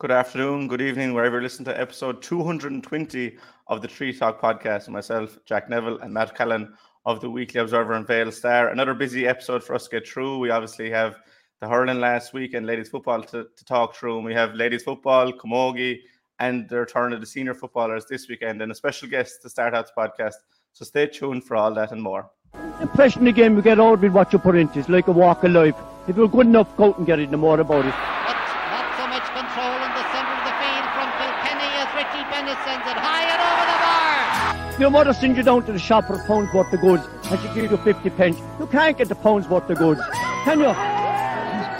Good afternoon, good evening, wherever you listen to episode 220 of the Tree Talk podcast. Myself, Jack Neville, and Matt Callan of the Weekly Observer and Vale Star. Another busy episode for us to get through. We obviously have the hurling last week and ladies football to, to talk through. And we have ladies football, Camogie, and the return of the senior footballers this weekend, and a special guest to start out the podcast. So stay tuned for all that and more. Impression the game you get out with what you put into. It's like a walk of life. If you're good enough, go out and get it, no more about it. Your mother sends you down to the shop for a pound's worth of goods and she gives you 50 pence. You can't get the pound's worth of goods, can you?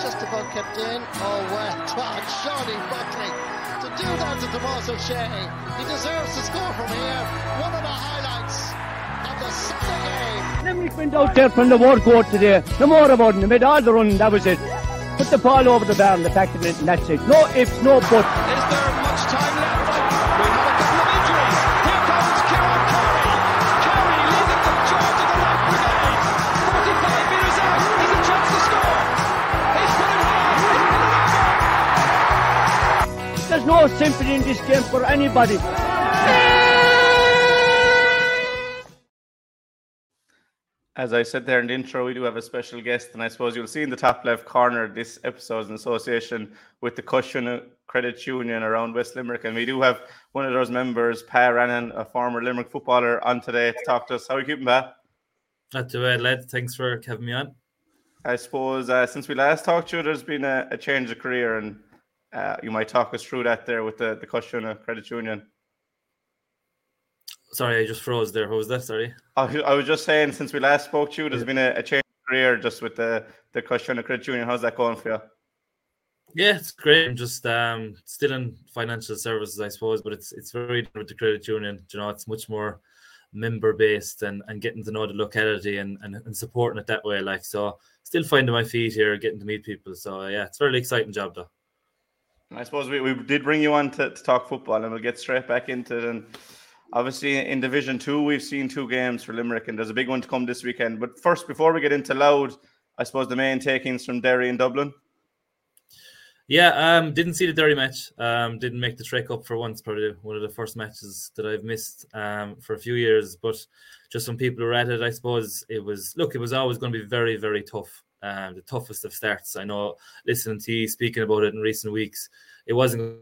Just about kept in. Oh, well, Twat, Shawnee Buckley. To do that to Tomas O'Shea, he deserves to score from here. One of the highlights of the Sunday game. Limerick went out there from the word court today. No more about it. They made all the run, that was it. Put the ball over the bar and the back of it, and that's it. No ifs, no buts. No sympathy in this game for anybody. As I said there in the intro, we do have a special guest, and I suppose you'll see in the top left corner this episode is in association with the Cushion Credit Union around West Limerick. And we do have one of those members, Pa Ranahan, a former Limerick footballer, on today to talk to us. How are you keeping, Pa? Not too bad, lad. Thanks for having me on. I suppose uh, since we last talked to you, there's been a, a change of career, and uh, you might talk us through that there with the, the Cushion Credit Union. Sorry, I just froze there. What was that? Sorry. I, I was just saying, since we last spoke to you, there's been a, a change of career just with the the Cushion Credit Union. How's that going for you? Yeah, it's great. I'm just um, still in financial services, I suppose, but it's it's very different with the credit union. You know, it's much more member based and, and getting to know the locality and, and, and supporting it that way. Like so, still finding my feet here, getting to meet people. So yeah, it's a really exciting job though. I suppose we, we did bring you on to, to talk football, and we'll get straight back into it. And obviously, in Division Two, we've seen two games for Limerick, and there's a big one to come this weekend. But first, before we get into Louth, I suppose the main takings from Derry and Dublin. Yeah, um, didn't see the Derry match. Um, didn't make the trek up for once. Probably one of the first matches that I've missed um, for a few years. But just when people were at it, I suppose it was. Look, it was always going to be very, very tough. Um, the toughest of starts. I know. Listening to you speaking about it in recent weeks, it wasn't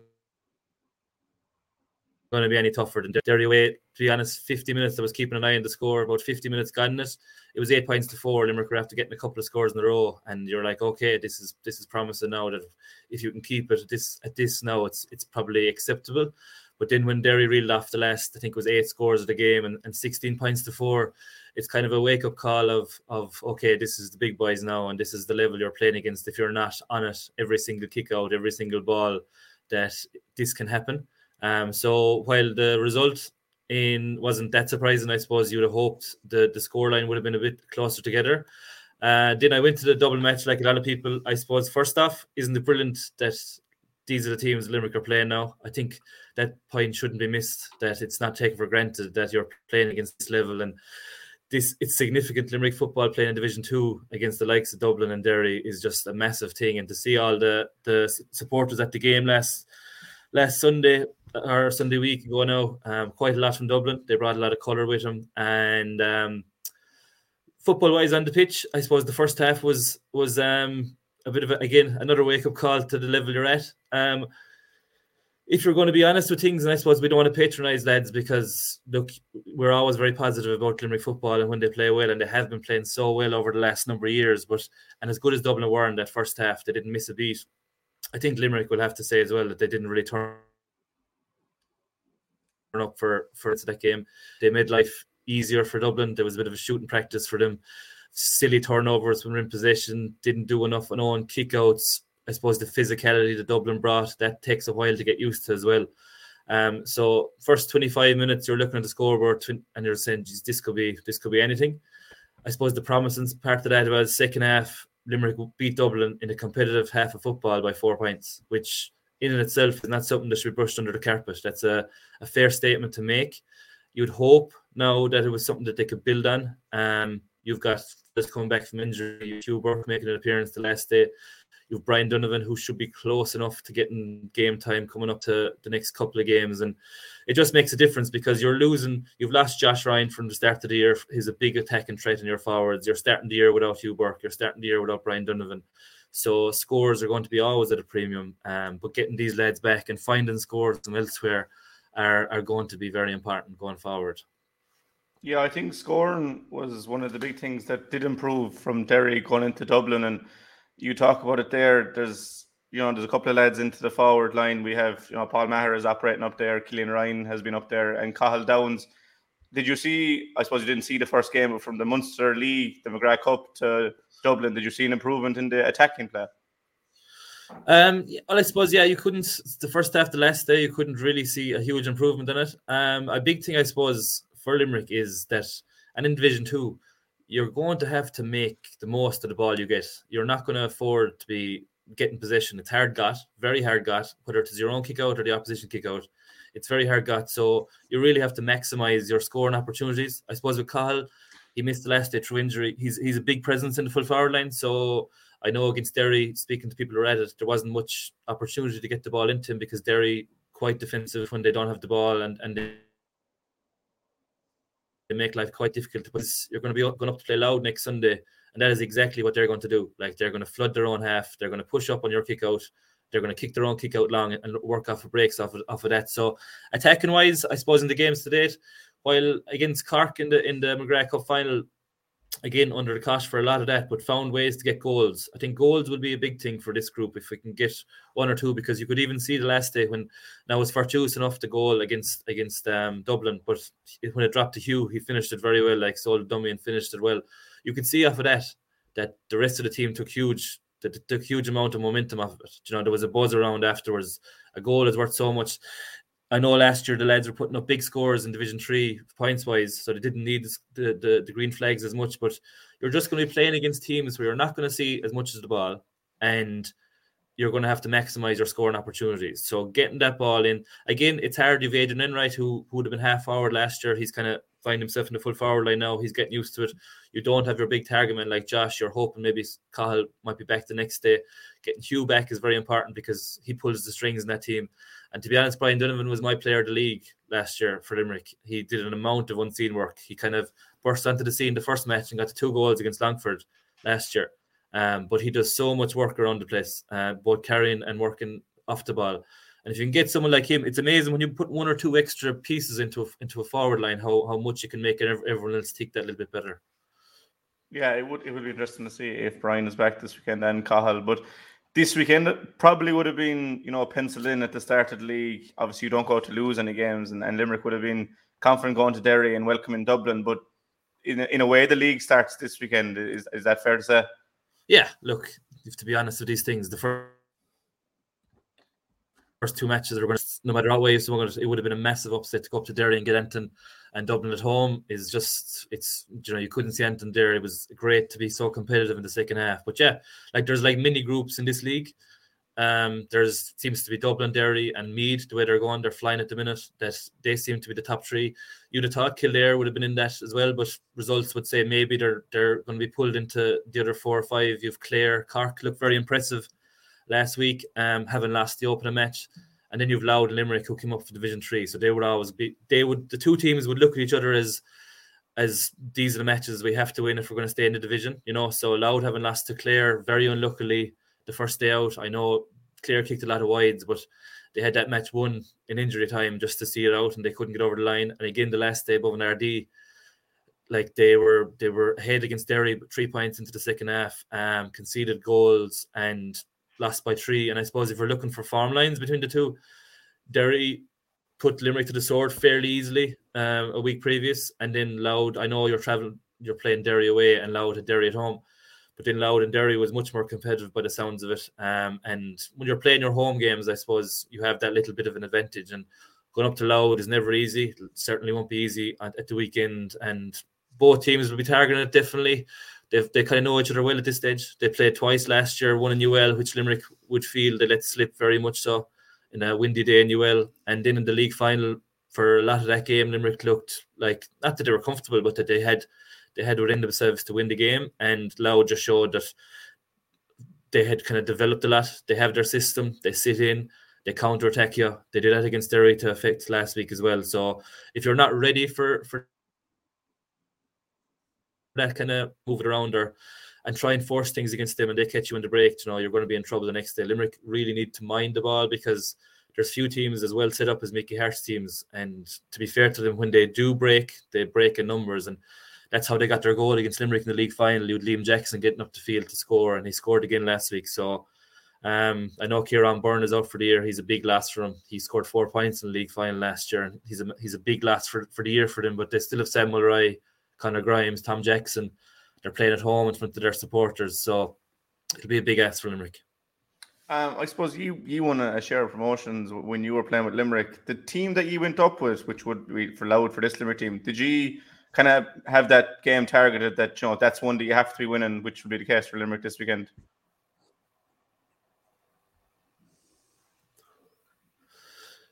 going to be any tougher than Derry away. To be honest, 50 minutes I was keeping an eye on the score. About 50 minutes gone it. It was eight points to four. Limerick were after getting a couple of scores in a row, and you're like, okay, this is this is promising now that if you can keep it at this at this now, it's it's probably acceptable. But then when Derry reeled off the last, I think it was eight scores of the game and, and 16 points to four, it's kind of a wake up call of of okay, this is the big boys now, and this is the level you're playing against. If you're not on it every single kick out, every single ball, that this can happen. Um, so while the result in wasn't that surprising, I suppose you would have hoped the the scoreline would have been a bit closer together. Uh, then I went to the double match like a lot of people. I suppose first off, isn't it brilliant that these are the teams Limerick are playing now? I think that point shouldn't be missed. That it's not taken for granted that you're playing against this level and this it's significant Limerick football playing in Division Two against the likes of Dublin and Derry is just a massive thing. And to see all the the supporters at the game last last Sunday or Sunday week ago now, um, quite a lot from Dublin. They brought a lot of colour with them, and um, football wise on the pitch, I suppose the first half was was um, a bit of a, again another wake up call to the level you're at. Um, if you're going to be honest with things, and I suppose we don't want to patronise lads because look, we're always very positive about Limerick football and when they play well, and they have been playing so well over the last number of years. But and as good as Dublin were in that first half, they didn't miss a beat. I think Limerick will have to say as well that they didn't really turn up for for that game. They made life easier for Dublin. There was a bit of a shooting practice for them. Silly turnovers when we're in possession, didn't do enough on own kickouts. I suppose the physicality that Dublin brought that takes a while to get used to as well. Um, so first 25 minutes, you're looking at the scoreboard and you're saying, Geez, this could be this could be anything. I suppose the promising part of that was second half, Limerick beat Dublin in a competitive half of football by four points, which in and itself is not something that should be brushed under the carpet. That's a, a fair statement to make. You'd hope now that it was something that they could build on. Um, you've got just coming back from injury, Hugh Bourke making an appearance the last day. You've Brian Donovan, who should be close enough to getting game time coming up to the next couple of games. And it just makes a difference because you're losing, you've lost Josh Ryan from the start of the year. He's a big attacking threat in your forwards. You're starting the year without Hugh Bourke. You're starting the year without Brian Donovan. So scores are going to be always at a premium. Um, but getting these lads back and finding scores from elsewhere are, are going to be very important going forward. Yeah, I think scoring was one of the big things that did improve from Derry going into Dublin. And you talk about it there. There's you know, there's a couple of lads into the forward line. We have, you know, Paul Maher is operating up there, Killian Ryan has been up there, and Cathal Downs. Did you see? I suppose you didn't see the first game, but from the Munster League, the McGrath Cup to Dublin, did you see an improvement in the attacking play? Um, well, I suppose yeah, you couldn't. The first half, the last day, you couldn't really see a huge improvement in it. Um, a big thing, I suppose, for Limerick is that, and in Division Two, you're going to have to make the most of the ball you get. You're not going to afford to be getting possession. It's hard got, very hard got, whether it's your own kick out or the opposition kick out. It's very hard got. So you really have to maximize your scoring opportunities. I suppose with Cathal, he missed the last day through injury. He's he's a big presence in the full forward line. So I know against Derry, speaking to people who read it, there wasn't much opportunity to get the ball into him because Derry quite defensive when they don't have the ball and and they, make life quite difficult. Because you're going to be going up to play Louth next Sunday and that is exactly what they're going to do. Like they're going to flood their own half. They're going to push up on your kick out. They're going to kick their own kick out long and work off of breaks off of, off of that. So attacking wise, I suppose in the games to date, while against Cork in the in the McGrath Cup final, again under the cosh for a lot of that, but found ways to get goals. I think goals will be a big thing for this group if we can get one or two, because you could even see the last day when now was fortuitous enough to goal against against um, Dublin, but when it dropped to Hugh, he finished it very well, like Sol Dummy and finished it well you can see off of that that the rest of the team took huge that took huge amount of momentum off of it. You know, there was a buzz around afterwards. A goal is worth so much. I know last year the lads were putting up big scores in Division Three points wise, so they didn't need the, the, the green flags as much. But you're just going to be playing against teams where you're not going to see as much as the ball, and you're going to have to maximize your scoring opportunities. So getting that ball in again, it's hard. You've Adrian Enright, who, who would have been half forward last year. He's kind of find himself in the full forward line now. He's getting used to it. You don't have your big target man like Josh. You're hoping maybe Cathal might be back the next day. Getting Hugh back is very important because he pulls the strings in that team. And to be honest, Brian Donovan was my player of the league last year for Limerick. He did an amount of unseen work. He kind of burst onto the scene the first match and got two goals against Longford last year. Um, but he does so much work around the place, uh, both carrying and working off the ball. And if you can get someone like him, it's amazing when you put one or two extra pieces into a, into a forward line, how, how much you can make everyone else tick that a little bit better. Yeah, it would it would be interesting to see if Brian is back this weekend and Cathal. But this weekend probably would have been, you know, penciled in at the start of the league. Obviously, you don't go to lose any games, and, and Limerick would have been confident going to Derry and welcoming Dublin. But in in a way, the league starts this weekend. Is is that fair to say? Yeah, look, if to be honest with these things, the first first two matches are going to, no matter what way it would have been a massive upset to go up to Derry and get Anton and Dublin at home is just, it's, you know, you couldn't see anything there. It was great to be so competitive in the second half. But yeah, like there's like mini groups in this league. Um, there's seems to be Dublin, Derry, and Meath. The way they're going, they're flying at the minute. That they seem to be the top three. You'd have thought Kildare would have been in that as well, but results would say maybe they're they're going to be pulled into the other four or five. You've Clare, Cork look very impressive last week, um, having lost the opening match. And then you've Louth and Limerick who came up for Division Three. So they would always be they would the two teams would look at each other as as these are the matches we have to win if we're going to stay in the division, you know. So Louth having lost to Clare very unluckily the first day out. I know Clare kicked a lot of wides, but they had that match won in injury time just to see it out and they couldn't get over the line. And again the last day above an Ardee, like they were they were ahead against Derry, but three points into the second half, um, conceded goals and lost by three. And I suppose if we're looking for farm lines between the two, Derry put Limerick to the sword fairly easily um, a week previous, and then Louth. I know you're traveling, you're playing Derry away, and Louth at Derry at home. But then Louth and Derry was much more competitive by the sounds of it. Um, and when you're playing your home games, I suppose you have that little bit of an advantage. And going up to Louth is never easy. Certainly won't be easy at, at the weekend. And both teams will be targeting it differently they they kind of know each other well at this stage. They played twice last year, one in UL, which Limerick would feel they let slip very much so in a windy day in UL, and then in the league final for a lot of that game, Limerick looked like not that they were comfortable, but that they had they had within themselves to win the game, and Louth just showed that they had kind of developed a lot. They have their system. They sit in. They counter attack you. They did that against Derry to effect last week as well. So if you're not ready for for that kind of move it around or and try and force things against them and they catch you in the break, you know, you're going to be in trouble the next day. Limerick really need to mind the ball because there's few teams as well set up as Mickey Harte's teams. And to be fair to them, when they do break, they break in numbers. And that's how they got their goal against Limerick in the league final. You had Liam Jackson getting up the field to score, and he scored again last week. So um, I know Kieran Byrne is out for the year. He's a big loss for him. He scored four points in the league final last year, and he's a he's a big loss for, for the year for them. But they still have Sam Mulroy, Conor Grimes, Tom Jackson. They're playing at home in front of their supporters, so it'll be a big ask for Limerick. Um, I suppose you you won a share of promotions when you were playing with Limerick. The team that you went up with, which would be for Louth for this Limerick team, did you kind of have that game targeted that you know that's one that you have to be winning, which would be the case for Limerick this weekend?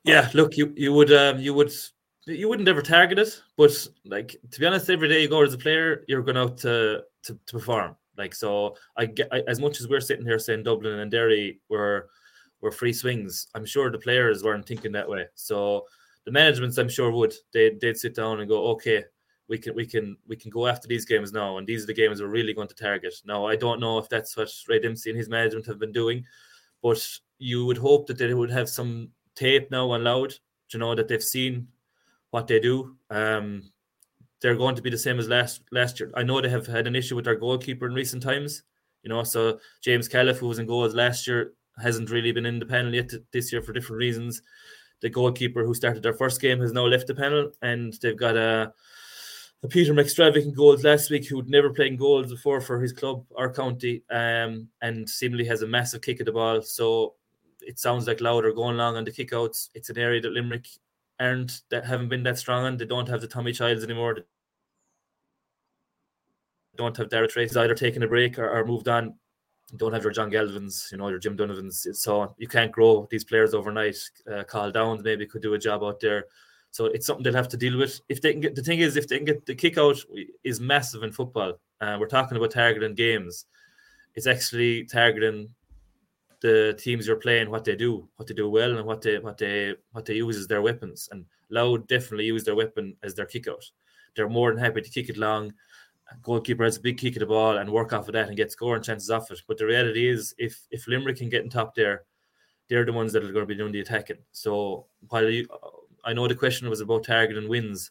Yeah, look, you you would um, you would you wouldn't ever target it, but like to be honest, every day you go as a player, you're going out to to, to perform. Like so, I get I, as much as we're sitting here saying Dublin and Derry were were free swings. I'm sure the players weren't thinking that way. So the managements, I'm sure, would they they'd sit down and go, okay, we can we can we can go after these games now, and these are the games we're really going to target. Now, I don't know if that's what Ray Dempsey and his management have been doing, but you would hope that they would have some tape now on Louth, you know, that they've seen what they do. Um, they're going to be the same as last last year. I know they have had an issue with their goalkeeper in recent times, you know. So James Califf, who was in goals last year, hasn't really been in the panel yet this year for different reasons. The goalkeeper who started their first game has now left the panel, and they've got a, a Peter McStravick in goals last week, who'd never played in goals before for his club or county, um, and seemingly has a massive kick at the ball. So it sounds like Louth going along on the kickouts. It's an area that Limerick aren't that haven't been that strong on. They don't have the Tommy Childs anymore. They don't have Dara Trace either taking a break or, or moved on. don't have your John Galvins, you know, your Jim Donovans. So you can't grow these players overnight. Uh, Carl Downs maybe could do a job out there. So it's something they'll have to deal with. If they can get the thing is, if they can get the kick out is massive in football. Uh, we're talking about targeting games. It's actually targeting the teams you're playing, what they do, what they do well, and what they what they what they use as their weapons. And Louth definitely use their weapon as their kick out. They're more than happy to kick it long. Goalkeeper has a big kick at the ball and work off of that and get scoring chances off it. But the reality is, if if Limerick can get in top there, they're the ones that are going to be doing the attacking. So while you, I know the question was about targeting wins,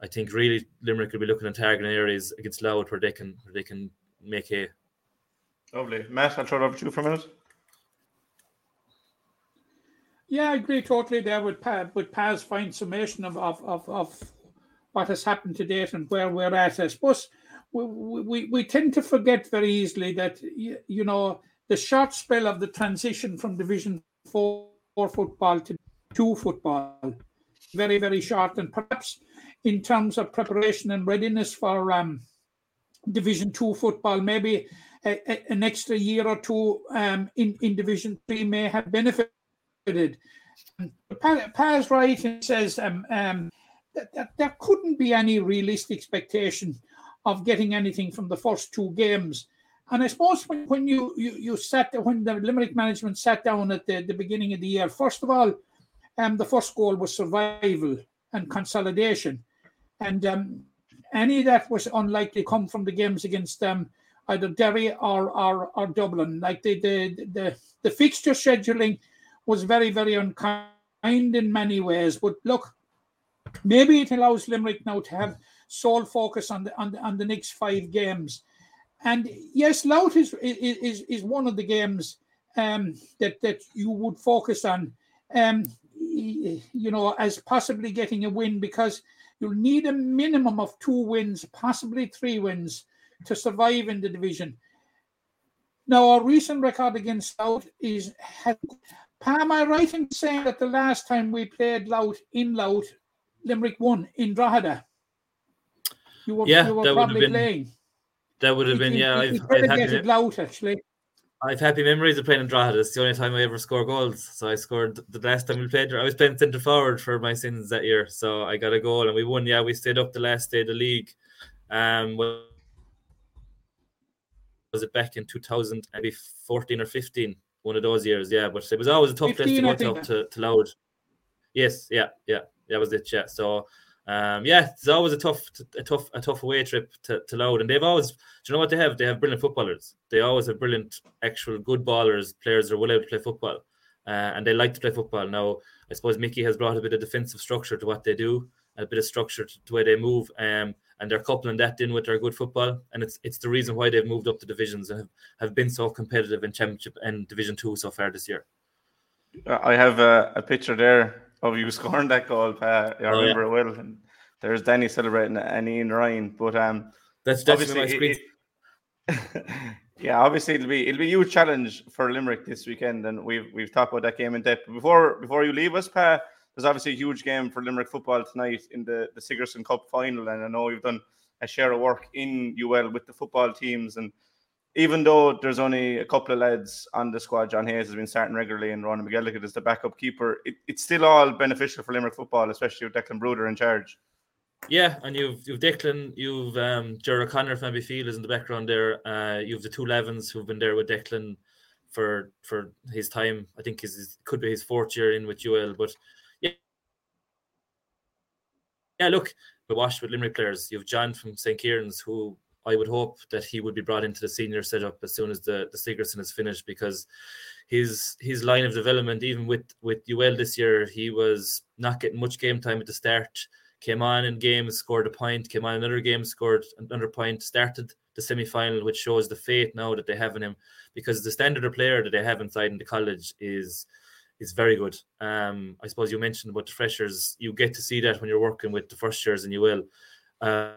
I think really Limerick will be looking at targeting areas against Louth where they can where they can make a. Lovely, Matt. I'll throw it over to you for a minute. Yeah, I agree totally there with Pa, with Pa's fine summation of, of, of, of what has happened to date and where we're at. I suppose we, we, we tend to forget very easily that, you, you know, the short spell of the transition from Division 4 football to 2 football, very, very short. And perhaps in terms of preparation and readiness for um, Division 2 football, maybe a, a, an extra year or two um, in, in Division 3 may have benefited did. Paz and says um, um, that, that there couldn't be any realistic expectation of getting anything from the first two games. And I suppose when, when you, you you sat when the Limerick management sat down at the, the beginning of the year, first of all, um, the first goal was survival and consolidation, and um, any that was unlikely come from the games against um, either Derry or, or or Dublin. Like the the the, the fixture scheduling was very, very unkind in many ways. But look, maybe it allows Limerick now to have sole focus on the on the, on the next five games. And yes, Louth is is is one of the games um, that that you would focus on, um, you know, as possibly getting a win because you'll need a minimum of two wins, possibly three wins, to survive in the division. Now, our recent record against Louth is am I right in saying that the last time we played Louth in Louth, Limerick won in Drogheda? You were, yeah, you were that probably been, playing. That would have been, yeah. I've, I've happy, Louth, actually. I've happy memories of playing in Drogheda. It's the only time I ever score goals. So I scored the last time we played. I was playing centre forward for my sins that year. So I got a goal and we won. Yeah, we stayed up the last day of the league. Um, was it back in 2000, maybe 14 or 15, one of those years. Yeah, but it was always a tough place to 15, go think. to, to, to Louth. Yes, yeah, yeah, that was it. Yeah, so um, yeah, it's always a tough, a tough, a tough away trip to, to Louth, and they've always, do you know what they have? They have brilliant footballers. They always have brilliant, actual good ballers, players that are able to play football, uh, and they like to play football. Now, I suppose Mickey has brought a bit of defensive structure to what they do, a bit of structure to the way they move, um, and they're coupling that in with their good football, and it's it's the reason why they've moved up the divisions and have, have been so competitive in Championship and Division Two so far this year. I have a, a picture there of you scoring that goal, Pa. I Oh, remember it well. And there's Danny celebrating and Ian Ryan. But um, That's definitely my screen. it- yeah, obviously it'll be it'll be a huge challenge for Limerick this weekend, and we've we've talked about that game in depth. Before before you leave us, Pa, there's obviously a huge game for Limerick football tonight in the the Sigerson Cup final, and I know you've done a share of work in UL with the football teams, and even though there's only a couple of lads on the squad, John Hayes has been starting regularly, and Ronald McGillicuddy is the backup keeper. It, it's still all beneficial for Limerick football, especially with Declan Bruder in charge. Yeah, and you've you've Declan, you've um Gerard Connor from Abbeyfeale is in the background there. Uh you've the two Levens who've been there with Declan for for his time. I think his, his could be his fourth year in with UL, but yeah. Look, we washed with Limerick players. You've John from St. Kieran's who I would hope that he would be brought into the senior setup as soon as the, the Sigerson is finished because his his line of development, even with with UL this year, he was not getting much game time at the start came on in games, scored a point, came on another game, scored another point, started the semi final, which shows the faith now that they have in him because the standard of player that they have inside in the college is is very good. Um, I suppose you mentioned about the freshers, you get to see that when you're working with the first years and you will. Uh,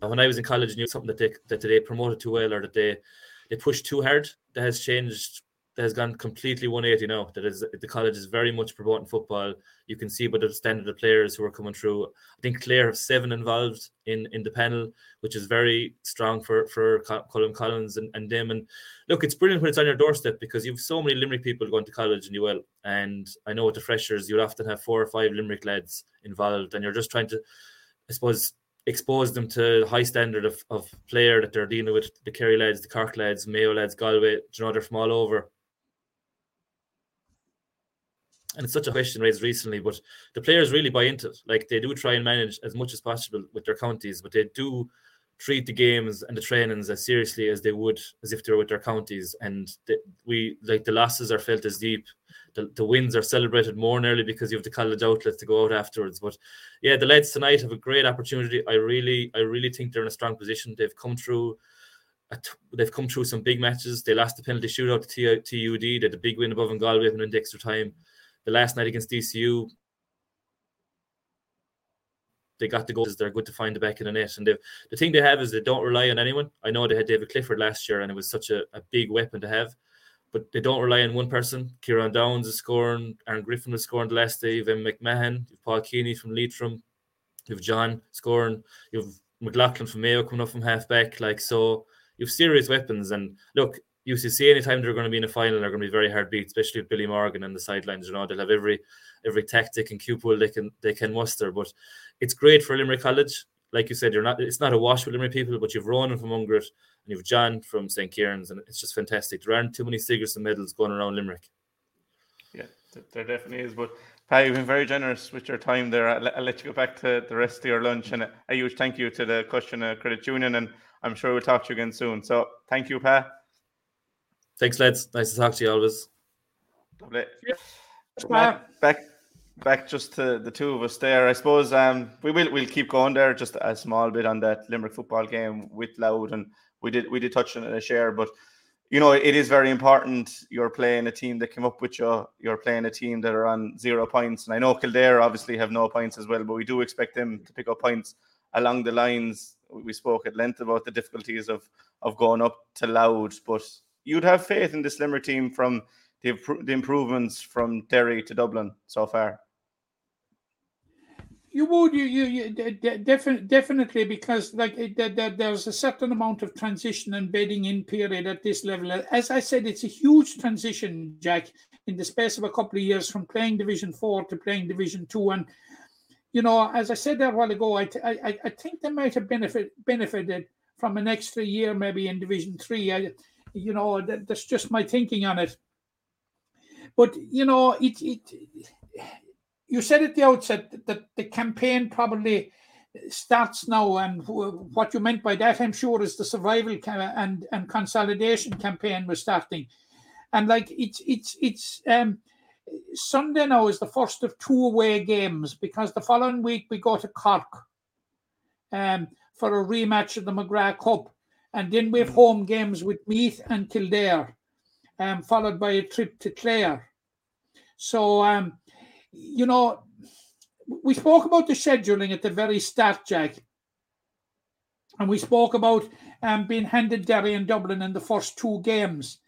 when I was in college, I knew something that they that they promoted too well or that they they pushed too hard. That has changed. That has gone completely 180 now. That is the college is very much promoting football. You can see by the standard of players who are coming through. I think Clare have seven involved in in the panel, which is very strong for for Col- Colin Collins and, and them. And look, it's brilliant when it's on your doorstep because you have so many Limerick people going to college and you will. And I know with the freshers, you'll often have four or five Limerick lads involved, and you're just trying to, I suppose, expose them to high standard of, of player that they're dealing with the Kerry lads, the Cork lads, Mayo lads, Galway, you know, they're from all over. And it's such a question raised recently, but the players really buy into it. Like they do try and manage as much as possible with their counties, but they do treat the games and the trainings as seriously as they would as if they were with their counties. And we like the losses are felt as deep. The, the wins are celebrated more nearly because you have the college outlets to go out afterwards. But yeah, the lads tonight have a great opportunity. I really, I really think they're in a strong position. They've come through. t- They've come through some big matches. They lost the penalty shootout to TUD. They had a big win above in Galway and in extra time. The last night against DCU, they got the goals. They're good to find the back of the net. And the thing they have is they don't rely on anyone. I know they had David Clifford last year, and it was such a, a big weapon to have. But they don't rely on one person. Kieran Downs is scoring. Aaron Griffin was scoring the last day. You've McMahon. You've Paul Keeney from Leitrim. You've John scoring. You've McLaughlin from Mayo coming up from half back. Like so, you've serious weapons. And look, UCC anytime they're going to be in a final, they're going to be very hard beat, especially with Billy Morgan and the sidelines. You know, they'll have every every tactic and cupid they can they can muster. But it's great for Limerick College. Like you said, you're not it's not a wash with Limerick people, but you've Ronan from Ungrit and you've John from St. Kieran's, and it's just fantastic. There aren't too many Sigerson medals going around Limerick. Yeah, there definitely is. But Pat, you've been very generous with your time there. I'll, I'll let you go back to the rest of your lunch, and a, huge thank you to the Cushion Credit Union, and I'm sure we'll talk to you again soon. So thank you, Pat. Thanks, lads. Nice to talk to you always. Lovely. Pa. Back, back, back just to the two of us there. I suppose um, we will we'll keep going there. Just a small bit on that Limerick football game with Louth, and we did we did touch on it a share, but you know it is very important. You're playing a team that came up with you. You're playing a team that are on zero points, and I know Kildare obviously have no points as well, but we do expect them to pick up points along the lines. We spoke at length about the difficulties of of going up to Louth, but you'd have faith in this Limerick team from the, the improvements from Derry to Dublin so far. You would, you, you, you de- de- defi- definitely, because like there- there's a certain amount of transition and bedding in period at this level. As I said, it's a huge transition, Jack, in the space of a couple of years from playing Division Four to playing Division Two. And you know, as I said that a while ago, I, I, I- I think they might have benefit benefited from an extra year, maybe in Division Three. I, you know, that, that's just my thinking on it. But you know, it it you said at the outset that the campaign probably starts now, and what you meant by that, I'm sure, is the survival and and consolidation campaign was starting, and like it's it's it's um Sunday now is the first of two away games because the following week we go to Cork, um for a rematch of the McGrath Cup, and then we have home games with Meath and Kildare, um followed by a trip to Clare. So um you know we spoke about the scheduling at the very start, Jack. And we spoke about um, being handed Derry and Dublin in the first two games.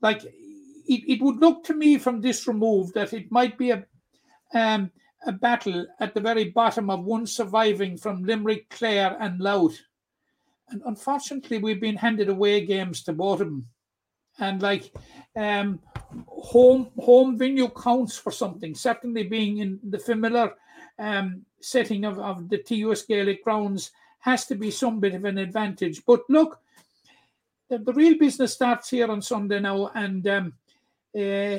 Like, it, it would look to me from this remove that it might be a um, a battle at the very bottom of one surviving from Limerick, Clare, and Louth. And unfortunately, we've been handed away games to them. And like, um, home home venue counts for something. Certainly, being in the familiar um, setting of, of the TUS Gaelic grounds has to be some bit of an advantage. But look, the, the real business starts here on Sunday now, and um, uh,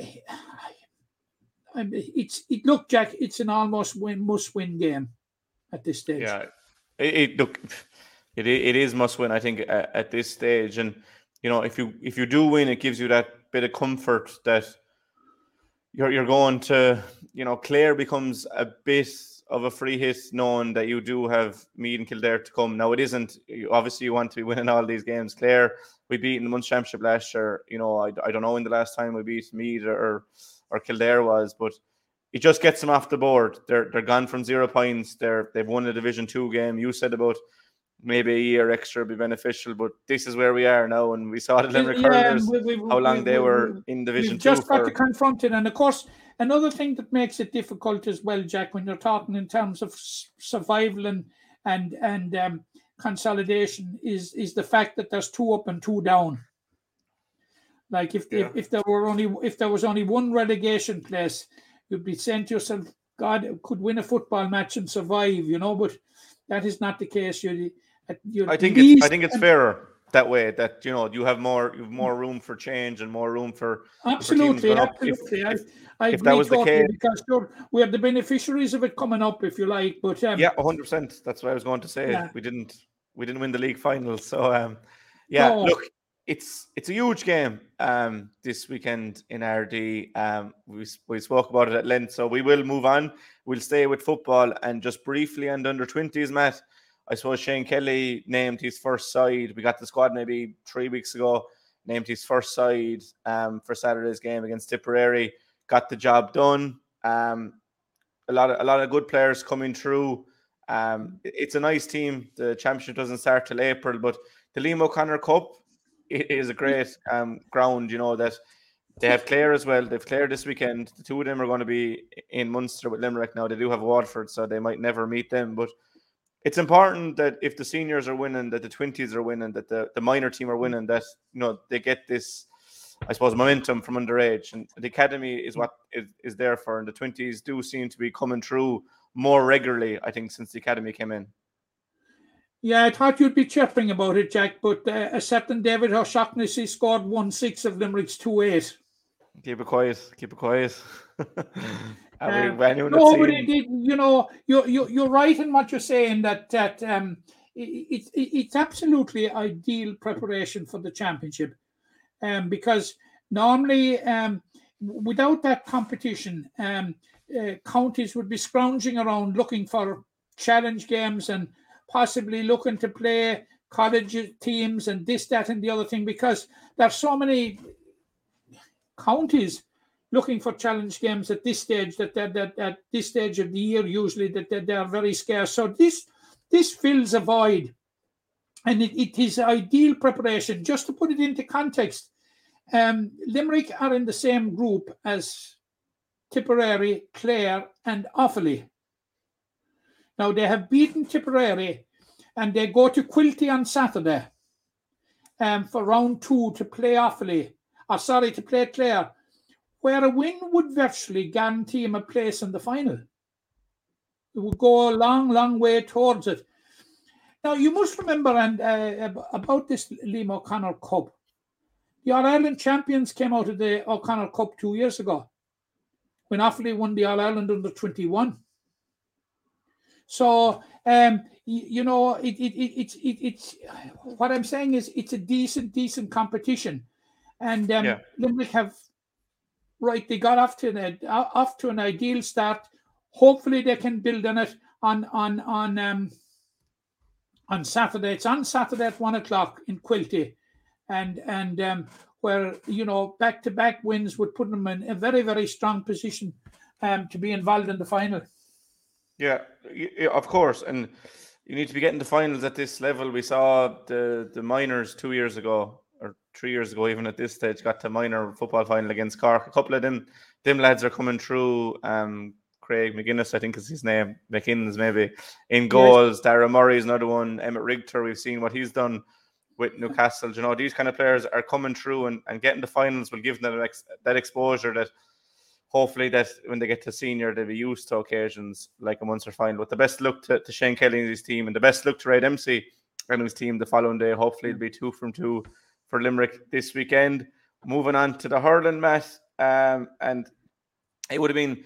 it's it look Jack, it's an almost win must win game at this stage. Yeah, it, it look it it is must win. I think at, at this stage, and you know if you if you do win, it gives you that bit of comfort that you're you're going to you know Clare becomes a bit of a free hit, knowing that you do have Meath and Kildare to come. Now it isn't. Obviously, you want to be winning all these games. Clare, we beat in the Munster Championship last year. You know, I, I don't know when the last time we beat Meath or or Kildare was, but it just gets them off the board. They're they're gone from zero points. They're they've won a Division Two game. You said about maybe a year extra would be beneficial, but this is where we are now, and we saw the Limerick Yeah, hurlers we- we- how long they we- were in Division We've Two. just got to confront it, and of course, another thing that makes it difficult as well, Jack, when you're talking in terms of survival and and and um, consolidation, is is the fact that there's two up and two down. Like if Yeah. if, if there were only if there was only one relegation place, you'd be saying to yourself, God could win a football match and survive, you know. But that is not the case. You I think it's, I think it's fairer that way. That you know you have more you have more room for change and more room for Absolutely. If- absolutely. I, if- I if that was the case- because sure, we are the beneficiaries of it coming up, if you like. But um, yeah, hundred percent. That's what I was going to say. Yeah. We didn't we didn't win the league final, so um, yeah. No. Look, it's it's a huge game um this weekend in Ardee. Um, we we spoke about it at length, so we will move on. We'll stay with football and just briefly and under twenties, Matt. I suppose Shane Kelly named his first side. We got the squad maybe three weeks ago. Named his first side um, for Saturday's game against Tipperary. Got the job done. Um, a lot of a lot of good players coming through. Um, it's a nice team. The championship doesn't start till April, but the Liam O'Connor Cup is a great um, ground. You know that they have Clare as well. They've Clare this weekend. The two of them are going to be in Munster with Limerick. Now they do have Waterford, so they might never meet them. But it's important that if the seniors are winning, that the twenties are winning, that the, the minor team are winning, that you know they get this, I suppose, momentum from underage. And the academy is what is, is there for, and the twenties do seem to be coming through more regularly. I think since the academy came in. yeah, I thought you'd be chirping about it, Jack. But uh, a certain David O'Shaughnessy scored one six of Limerick's two eight. Keep it quiet. Keep it quiet. Um, No, but it, it, you know, you're, you're you're right in what you're saying that that um, it, it, it's absolutely ideal preparation for the championship, um, because normally um, without that competition, um, uh, counties would be scrounging around looking for challenge games and possibly looking to play college teams and this, that, and the other thing because there's so many counties looking for challenge games at this stage that that, at this stage of the year usually that, they are very scarce. So this this fills a void. And it, it is ideal preparation. Just to put it into context um, limerick are in the same group as tipperary clare and offaly. Now they have beaten tipperary and they go to quilty on saturday um, for round two to play offaly. Or sorry to play clare where a win would virtually guarantee him a place in the final. It would go a long, long way towards it. Now you must remember and uh, about this Liam O'Connor Cup. The All Ireland champions came out of the O'Connor Cup two years ago when Offaly won the All Ireland under 21. So, um, you, know, it, it, it, it's it, it's what I'm saying is it's a decent, decent competition, and um, Yeah. Limerick have right. They got off to an off to an ideal start. Hopefully, they can build on it on on on um on Saturday. It's on Saturday at one o'clock in Quilty, and and um, where you know back to back wins would put them in a very very strong position um, to be involved in the final. Yeah, y- y- of course, and you need to be getting the finals at this level. We saw the the minors two years ago or three years ago, even at this stage, got to minor football final against Cork. A couple of them, them lads are coming through. Um, Craig McGuinness, I think is his name. McInnes maybe in goals. Dara Murray is another one. Emmett Rigter, we've seen what he's done with Newcastle. You know, these kind of players are coming through and, and getting the finals will give them that, ex- that exposure that hopefully that when they get to senior they'll be used to occasions like a Munster final. But the best look to, to Shane Kelly and his team and the best look to Ray Dempsey and his team the following day. Hopefully it'll be two from two for Limerick this weekend. Moving on to the hurling match. Um, and it would have been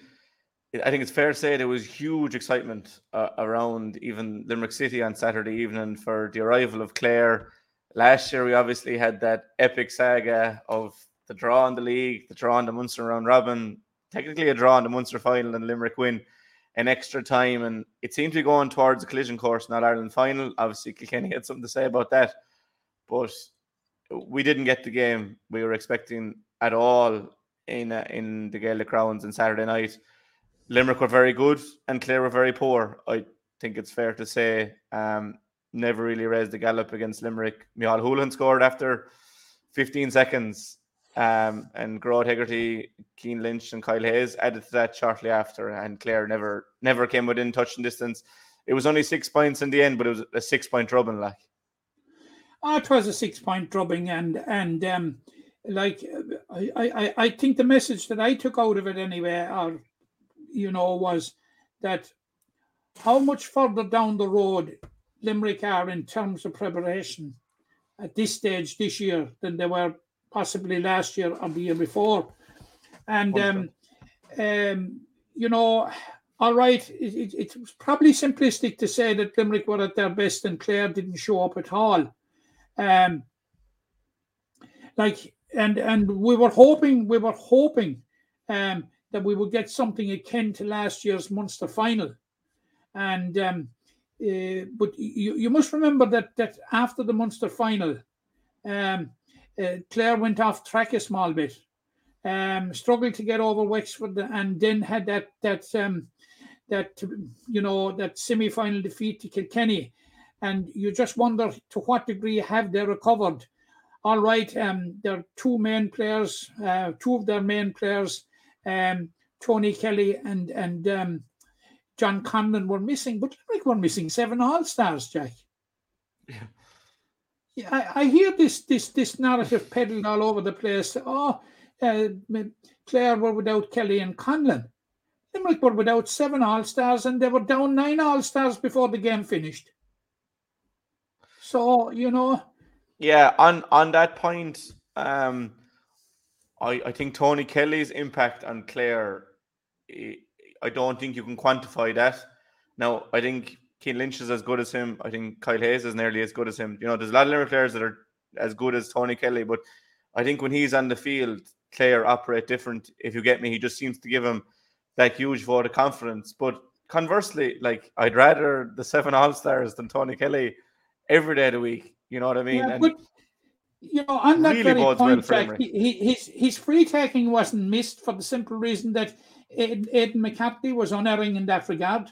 I think it's fair to say there was huge excitement uh, around even Limerick City on Saturday evening for the arrival of Clare. Last year, we obviously had that epic saga of the draw in the league, the draw in the Munster round robin, technically a draw in the Munster final, and Limerick win in extra time. And it seemed to be going towards a collision course, not Ireland final. Obviously, Kilkenny had something to say about that, but we didn't get the game we were expecting at all in uh, in the Gaelic Grounds on Saturday night. Limerick were very good and Clare were very poor. I think it's fair to say. Um, never really raised the gallop against Limerick. Mihal Houlihan scored after 15 seconds. Um, and Gearóid Hegarty, Cian Lynch, and Kyle Hayes added to that shortly after, and Clare never never came within touching distance. It was only six points in the end, but it was a six point drubbing. Like, It was a six point drubbing, and and um, like I, I I think the message that I took out of it anyway, or you know, was that how much further down the road Limerick are in terms of preparation at this stage this year than they were possibly last year or the year before, and um, um, you know. All right, it, it, it was probably simplistic to say that Limerick were at their best and Clare didn't show up at all um like and and we were hoping we were hoping um that we would get something akin to last year's Munster final. And um uh, but you, you must remember that that after the Munster final um uh, Clare went off track a small bit um struggled to get over Wexford and then had that that um that you know that semi-final defeat to Kilkenny and you just wonder to what degree have they recovered. All right, um, their two main players, uh, two of their main players, um, Tony Kelly and and um, John Conlon were missing, but Limerick were missing seven All Stars, Jack. Yeah, I, I hear this this this narrative peddled all over the place. Oh, uh, Clare were without Kelly and Conlon. Limerick were without seven All Stars, and they were down nine All Stars before the game finished. So you know, Yeah, on on that point, um, I I think Tony Kelly's impact on Clare, I, don't think you can quantify that. Now, I think Cian Lynch is as good as him. I think Kyle Hayes is nearly as good as him. You know, there's a lot of Limerick players that are as good as Tony Kelly, but I think when he's on the field, Clare operate different. If you get me, he just seems to give him that huge vote of confidence. But conversely, like I'd rather the seven All Stars than Tony Kelly every day of the week. You know what I mean? Yeah, And- but you know, on that really very well point, for Jack, he, his his free taking wasn't missed for the simple reason that Aidan, McCarthy was unerring in that regard.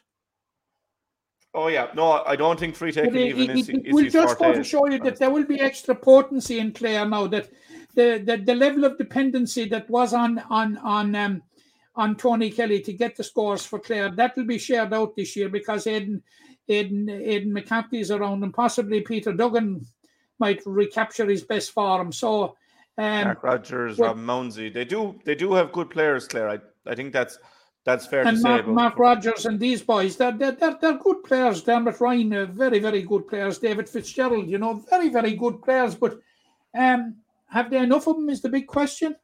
Oh yeah, no, I don't think free taking it, even it, is, it is his just forte, to show you that there will be extra potency in Clare now. That the, the the level of dependency that was on on on um on Tony Kelly to get the scores for Clare that will be shared out this year because Aidan Aidan Aidan McCarthy is around and possibly Peter Duggan might recapture his best form. So. Um, Mark Rogers, Rob Mounsey, they do they do have good players, Clare. I, I think that's That's fair to and say. Mark, but- Mark Rogers and these boys, they're, they're, they're, they're good players. Dermot Ryan, uh, very, very good players. David Fitzgerald, you know, very, very good players. But um, have they enough of them is the big question.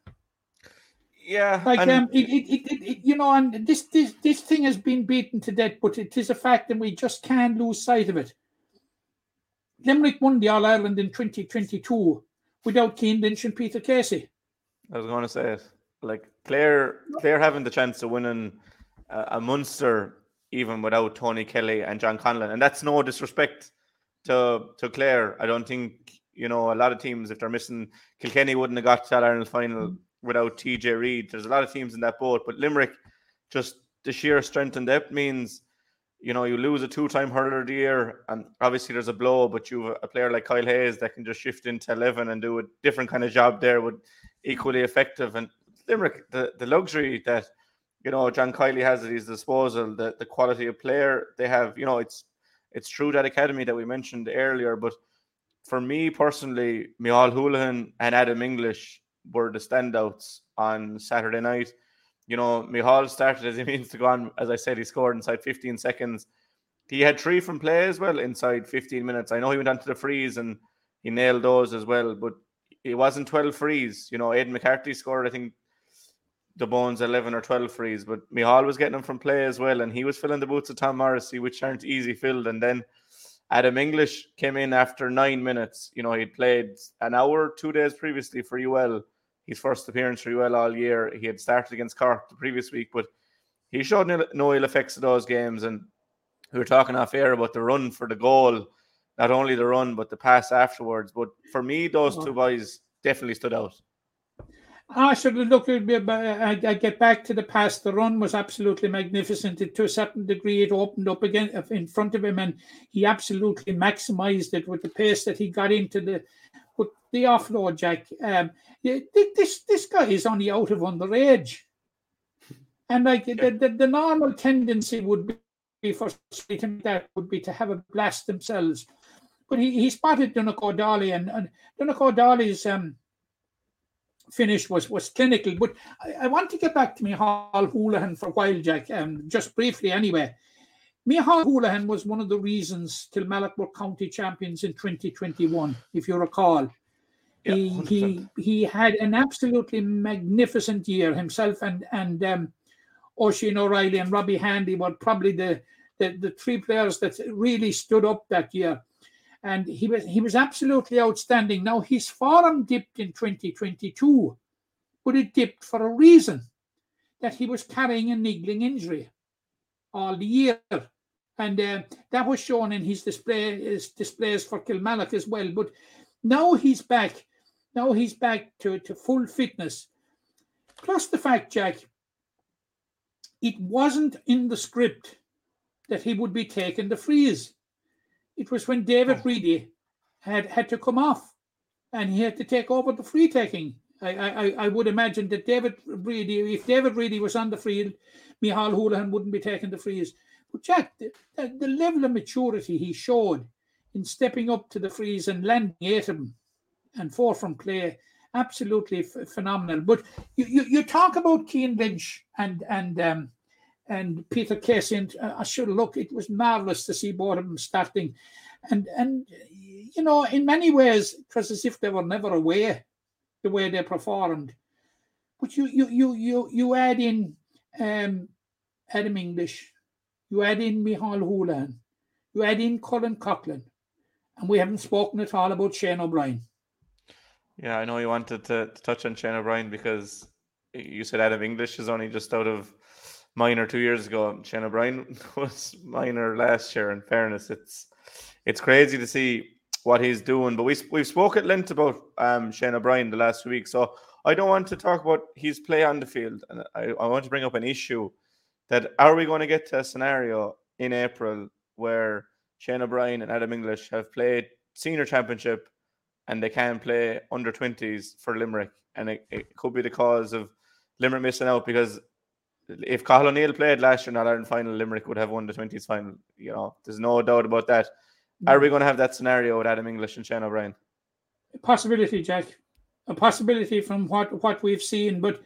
Yeah, Like, and- um, it, it, it, it, you know, and this, this, this thing has been beaten to death, but it is a fact and we just can't lose sight of it. Limerick won the All Ireland in 2022 without Cian Lynch and Peter Casey. I was going to say it. Like Clare, Clare having the chance of winning uh, a Munster even without Tony Kelly and John Conlon, and that's no disrespect to to Clare. I don't think you know a lot of teams if they're missing Kilkenny wouldn't have got to that Ireland final without TJ Reid. There's a lot of teams in that boat, but Limerick, just the sheer strength and depth means. You know, you lose a two-time hurler of the year, and obviously there's a blow, but you have a player like Kyle Hayes that can just shift into eleven and do a different kind of job there with equally effective. And Limerick, the, the luxury that you know John Kiely has at his disposal, the, the quality of player they have, you know, it's it's true that academy that we mentioned earlier. But for me personally, Micheál Houlihan and Adam English were the standouts on Saturday night. You know, Micheál started as he means to go on. As I said, he scored inside 15 seconds. He had three from play as well inside 15 minutes. I know he went onto the frees and he nailed those as well, but it wasn't 12 frees. You know, Aidan McCarthy scored, I think, the Bones 11 or 12 frees, but Micheál was getting them from play as well, and he was filling the boots of Tom Morrissey, which aren't easy filled. And then Adam English came in after nine minutes. You know, he'd played an hour two days previously for UL, his first appearance for UL all year. He had started against Cork the previous week, but he showed no, no ill effects of those games. And we were talking off air about the run for the goal, not only the run, but the pass afterwards. But for me, those two boys definitely stood out. I should look at I, I get back to the past. The run was absolutely magnificent. It, to a certain degree, it opened up again in front of him, and he absolutely maximized it with the pace that he got into the with the offload. Jack, um, this this guy is only out of underage, and like the, the, the normal tendency would be for that would be to have a blast themselves, but he, he spotted Donegal O'Dally, and, and O'Dally's um finish was was clinical. But I, I, want to get back to Micheál Houlihan for a while, Jack, um, just briefly anyway. Micheál Houlihan was one of the reasons Kilmallock were county champions in 2021, if you recall. Yeah, he, he he had an absolutely magnificent year himself and and um, Oisin O'Reilly and Robbie Hanley were probably the, the the three players that really stood up that year and he was he was absolutely outstanding. Now his form dipped in 2022, but it dipped for a reason that he was carrying a niggling injury all the year, and uh, that was shown in his display his displays for Kilmallock as well. But now he's back. Now he's back to, to full fitness. Plus the fact, Jack, it wasn't in the script that he would be taking the frees it was when David Oh. Reidy had had to come off, and he had to take over the free taking. I I, I would imagine that David Reidy, if David Reidy was on the field, Micheál Houlihan wouldn't be taking the frees. But Jack, the, the, the level of maturity he showed in stepping up to the frees and landing eight of them and four from play, absolutely f- phenomenal. But you, you, you talk about Cian Lynch and and um, and Peter Casey, and uh, I should look. It was marvelous to see both of them starting, and and you know, in many ways, it was as if they were never away, the way they performed. But you you you you you add in um, Adam English, you add in Micheál Houlihan, you add in Colin Coughlan, and we haven't spoken at all about Shane O'Brien. Yeah, I know you wanted to, to touch on Shane O'Brien because you said Adam English is only just out of minor two years ago. Shane O'Brien was minor last year. In fairness, it's it's crazy to see what he's doing. But we we've spoke at length about um, Shane O'Brien the last week, so I don't want to talk about his play on the field, and I, I want to bring up an issue that are we going to get to a scenario in April where Shane O'Brien and Adam English have played senior championship and they can play under 20s for Limerick, and it, it could be the cause of Limerick missing out because if Cathal O'Neill played last year in Ireland final, Limerick would have won the 20s final. You know, there's no doubt about that. Are we going to have that scenario with Adam English and Shane O'Brien? A possibility, Jack. A possibility from what what we've seen, but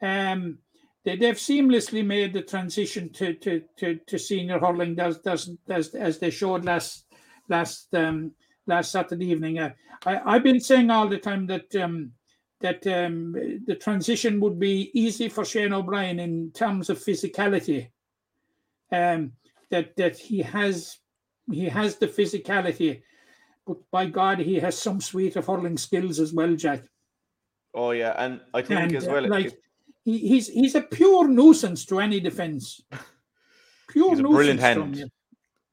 um, they, they've seamlessly made the transition to to to, to senior hurling does does as as they showed last last um last Saturday evening. Uh, I I've been saying all the time that um that um the transition would be easy for Shane O'Brien in terms of physicality. Um that that he has he has the physicality, but by God he has some suite of hurling skills as well, Jack. Oh yeah, and I think And, as uh, well. like he, he's he's a pure nuisance to any defence. Pure He's a nuisance. brilliant hand.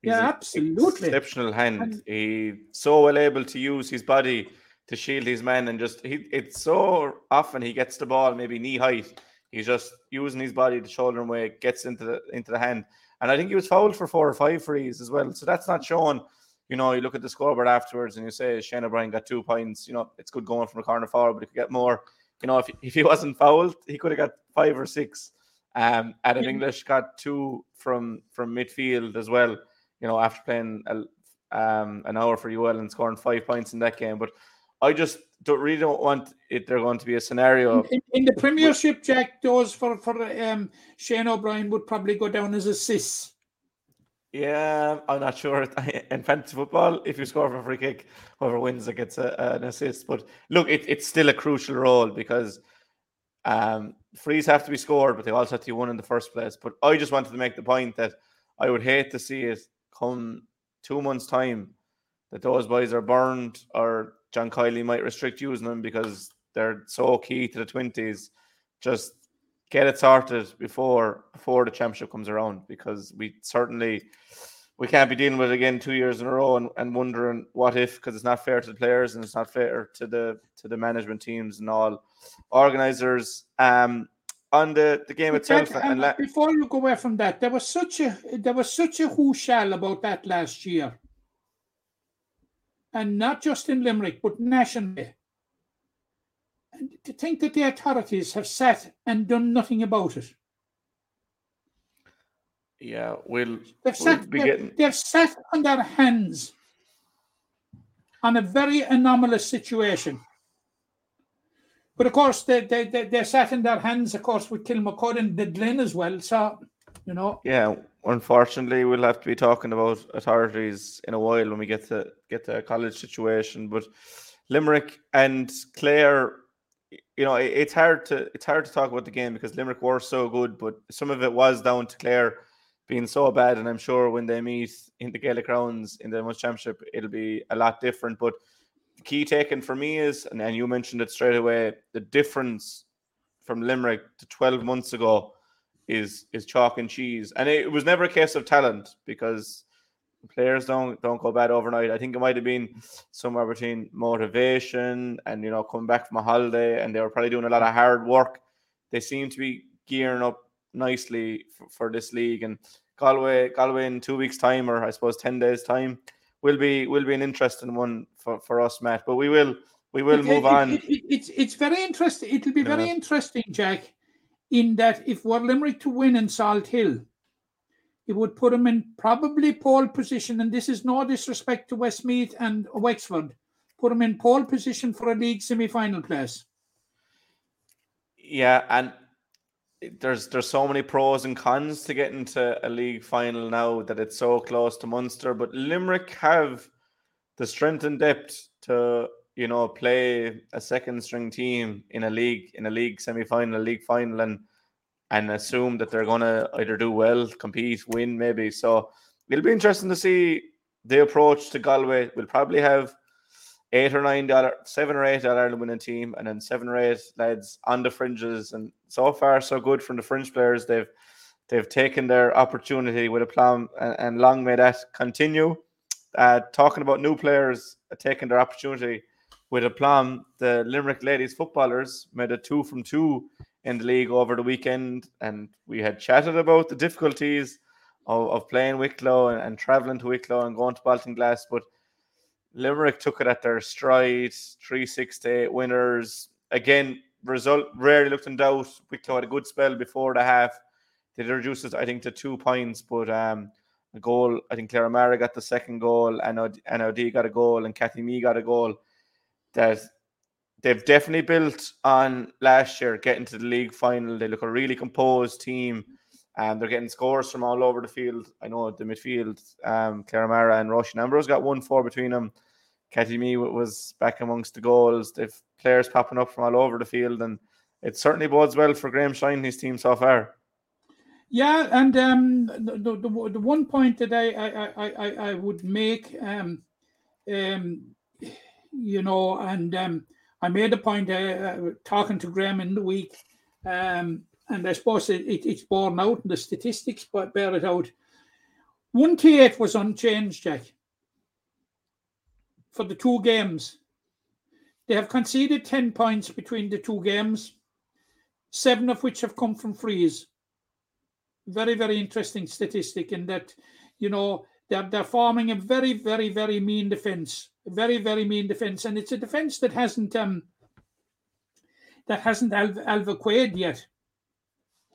Yeah, absolutely. Exceptional hand. And- He's so well able to use his body to shield his men, and just he. It's so often he gets the ball maybe knee height. He's just using his body to shoulder and weight, gets into the into the hand, and I think he was fouled for four or five frees as well. So that's not shown. You know, you look at the scoreboard afterwards and you say Shane O'Brien got two points. You know, it's good going from a corner forward, but he could get more. You know, if, if he wasn't fouled, he could have got five or six. Um, Adam Yeah. English got two from from midfield as well. You know, after playing a, um, an hour for UL and scoring five points in that game. But I just don't really don't want it. There going to be a scenario. In, in the Premiership, Jack, those for for um, Shane O'Brien would probably go down as assists. Yeah, I'm not sure. In fantasy football, if you score for a free kick, whoever wins it gets a, an assist. But look, it, it's still a crucial role because um, frees have to be scored, but they also have to be won in the first place. But I just wanted to make the point that I would hate to see it come two months' time that those boys are burned or John Kiely might restrict using them because they're so key to the twenties. Just get it sorted before before the championship comes around because we certainly we can't be dealing with it again two years in a row and, and wondering what if because it's not fair to the players and it's not fair to the to the management teams and all organizers um on the the game But itself Jack, and um, la- before you go away from that, there was such a there was such a whoosal about that last year, and not just in Limerick but nationally. And to think that the authorities have sat and done nothing about it. yeah we'll They've We'll sat, be they've, getting- they've sat on their hands on a very anomalous situation. But of course, they, they, they, they sat in their hands, of course, with Kilmacud and the Glen as well. So, you know, yeah unfortunately we'll have to be talking about authorities in a while when we get to get to a college situation but limerick and clare you know it- it's hard to it's hard to talk about the game because limerick were so good but some of it was down to clare being so bad and i'm sure when they meet in the gaelic grounds in the Munster championship it'll be a lot different but the key taken for me is and, and you mentioned it straight away the difference from limerick to 12 months ago is is chalk and cheese, and it was never a case of talent because players don't don't go bad overnight. I think it might have been somewhere between motivation and you know coming back from a holiday, and they were probably doing a lot of hard work. They seem to be gearing up nicely for, for this league, and Galway Galway in two weeks' time, or I suppose ten days' time, will be will be an interesting one for, for us, Matt. But we will we will it- move it- on. it- it- it's, it's very interesting. It'll be very interesting, Jack, in that if we're Limerick to win in Salthill, it would put them in probably pole position. And this is no disrespect to Westmeath and Wexford, put them in pole position for a league semi final place. Yeah, and there's there's so many pros and cons to get into a league final now that it's so close to Munster. But Limerick have the strength and depth to you know play a second string team in a league in a league semi final, league final, and and assume that they're gonna either do well, compete, win, maybe. So it'll be interesting to see the approach to Galway. We'll probably have eight or nine dollar, seven or eight dollar winning team, and then seven or eight lads on the fringes. And so far, so good from the fringe players. They've they've taken their opportunity with a plan, and, and long may that continue. Uh, talking about new players uh, taking their opportunity with a plan, the Limerick ladies footballers made a two from two in the league over the weekend, and we had chatted about the difficulties of, of playing Wicklow and, and traveling to Wicklow and going to Baltinglass, but Limerick took it at their stride, 368 winners. Again, result rarely looked in doubt. Wicklow had a good spell before the half. They reduced it, I think, to two points, but um, a goal. I think Claire O'Mara got the second goal, and NOD got a goal, and Kathy Me got a goal. That they've definitely built on last year, getting to the league final. They look a really composed team. And they're getting scores from all over the field. I know the midfield, um, Claire O'Mara and Roisin Ambrose got one four between them. Katie Me was back amongst the goals. They've players popping up from all over the field, and it certainly bodes well for Graham Shine, his team so far. Yeah, and um, the, the, the one point that I I, I, I would make, um, um, you know, and um, I made a point uh, uh, talking to Graham in the week, um, and I suppose it, it, it's borne out in the statistics, but bear it out. One T eight was unchanged, Jack, for the two games. They have conceded ten points between the two games, seven of which have come from frees very very interesting statistic in that you know they're, they're forming a very very very mean defense very very mean defense and it's a defense that hasn't um that hasn't Alva, Quaid yet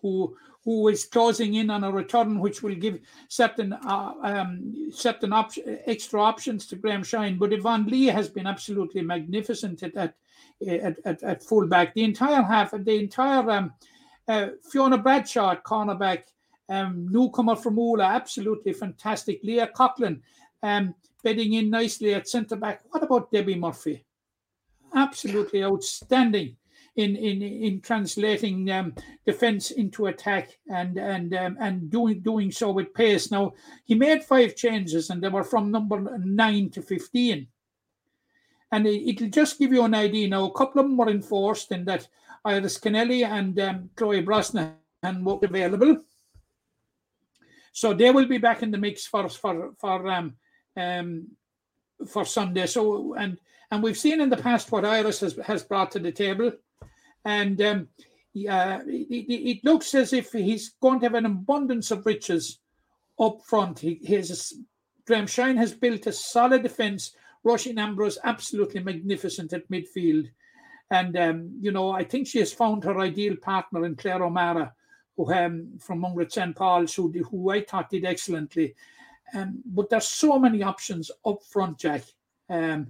who who is closing in on a return which will give certain uh, um, certain op- extra options to Graham Shine. But Yvonne Lee has been absolutely magnificent at at, at, at, fullback. The entire half, the entire um, uh, Fiona Bradshaw at cornerback, um, newcomer from Ula, absolutely fantastic. Leah Coughlin um, bedding in nicely at centre back. What about Debbie Murphy? Absolutely outstanding in in in translating um, defense into attack and and um, and doing doing so with pace. Now he made five changes and they were from number nine to fifteen. And it, will just give you an idea. Now a couple of them were enforced in that Iris Kennelly and um, Chloe Brosnan were available. So they will be back in the mix for for for um, um, for Sunday. So and and we've seen in the past what Iris has, has brought to the table, and um, it, it, looks as if he's going to have an abundance of riches up front. He, a, Graham Shine has built a solid defence. Roisin Ambrose absolutely magnificent at midfield. And, um, you know, I think she has found her ideal partner in Claire O'Mara, who um, from Mungret St. Paul's, who, who I thought did excellently. Um, but there's so many options up front, Jack, um,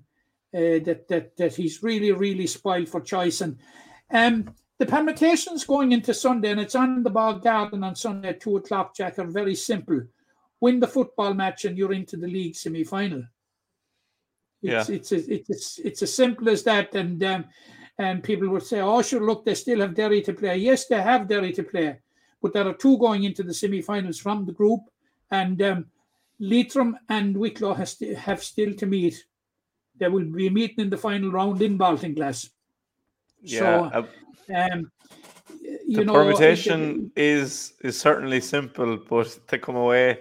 uh, that, that, that he's really, really spoiled for choice. And um, the permutations going into Sunday, and it's on the Bog Garden on Sunday at 2 o'clock, Jack, are very simple. Win the football match and you're into the league semi final. It's, yeah. it's, it's, it's, it's as simple as that. And um, and people would say, oh, sure, look, they still have Derry to play. Yes, they have Derry to play but there are two going into the semi-finals from the group, and um, Leitrim and Wicklow have still to meet. They will be meeting in the final round in Baltinglass. Yeah, so, uh, um, you the know, permutation it, is is certainly simple, but to come away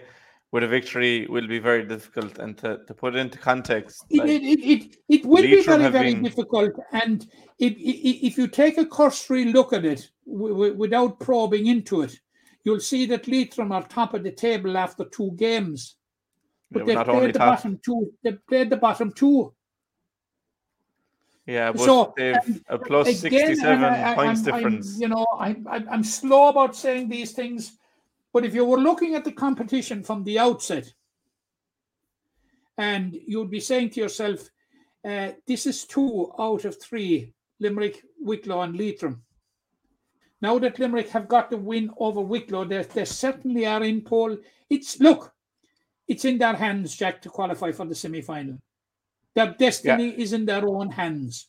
with a victory will be very difficult. And to, to put it into context, it, like, it, it, it, will be very, very been... difficult. And if, if you take a cursory look at it w- without probing into it, you'll see that Leitrim are top of the table after two games. But they played the bottom two. They played the bottom two. Yeah, but so, they've a plus again, 67 I, points I'm, difference. I'm, you know, I, I'm slow about saying these things but if you were looking at the competition from the outset, and you'd be saying to yourself, uh, this is two out of three Limerick, Wicklow, and Leitrim. Now that Limerick have got the win over Wicklow, they, they certainly are in pole. It's look, it's in their hands, Jack, to qualify for the semi final. Their destiny yeah. is in their own hands.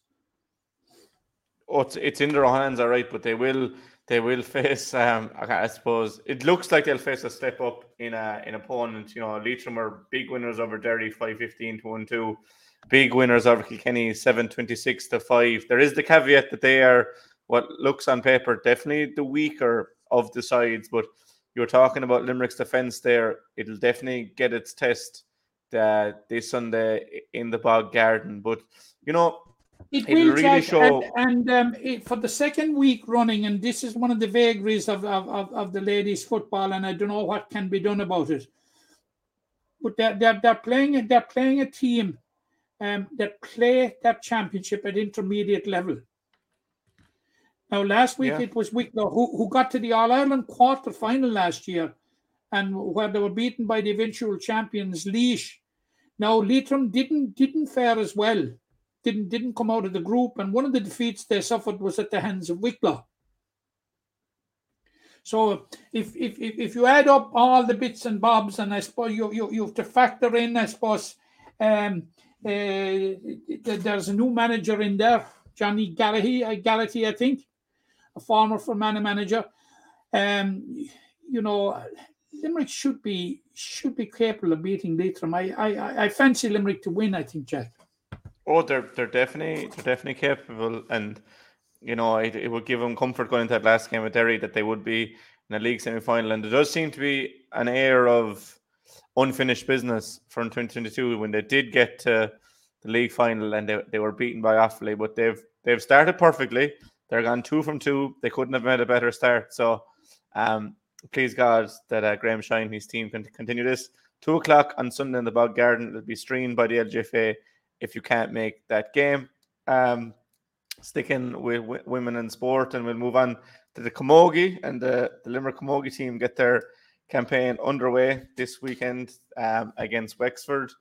Oh, it's, it's in their own hands, all right, but they will they will face. Um, I suppose it looks like they'll face a step up in a in opponent. You know, Leitrim are big winners over Derry, five fifteen to one two. Big winners over Kilkenny, seven twenty six to five. There is the caveat that they are what looks on paper definitely the weaker of the sides, but you're talking about Limerick's defence there. It'll definitely get its test uh, this Sunday in the Bog Garden. But you know, it, will really show. And, and um, it, for the second week running, and this is one of the vagaries of, of, of, of, the ladies' football, and I don't know what can be done about it. But they're, they're, they're playing they're playing a team um, that play that championship at intermediate level. Now, last week yeah. it was Wicklow who, who got to the All Ireland quarter final last year, and where they were beaten by the eventual champions Laois. Now, Leitrim didn't didn't fare as well didn't didn't come out of the group, and one of the defeats they suffered was at the hands of Wicklow. So if if if, you add up all the bits and bobs, and I suppose you you, you have to factor in, I suppose, um, uh, there's a new manager in there, Johnny Garrity, uh, I think, a former Fermanagh manager. Um, you know, Limerick should be should be capable of beating Leitrim. I, I I fancy Limerick to win. I think, Jack. Oh, they're they're definitely they're definitely capable, and you know it, it would give them comfort going into that last game with Derry that they would be in a league semi final, and there does seem to be an air of unfinished business from 2022 when they did get to the league final and they, they were beaten by Offaly, but they've they've started perfectly. They're gone two from two. They couldn't have made a better start. So, um, please God that uh, Graham Shine and his team can continue this. Two o'clock on Sunday in the Bog Garden. It'll be streamed by the LGFA if you can't make that game. Um, sticking with, with women in sport, and we'll move on to the Camogie and the, the Limerick Camogie team get their campaign underway this weekend um, against Wexford.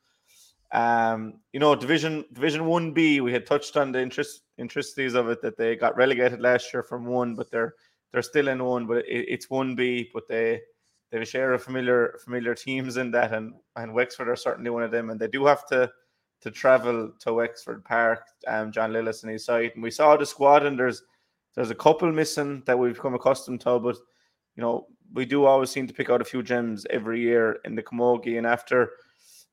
Um, you know, Division Division One B, we had touched on the interest intricacies of it that they got relegated last year from one, but they're they're still in one, but it, it's one B, but they they have a share of familiar familiar teams in that, and and Wexford are certainly one of them, and they do have to to travel to Wexford Park. Um, John Lillis and his side, and we saw the squad, and there's there's a couple missing that we've become accustomed to, but you know we do always seem to pick out a few gems every year in the Camogie, and after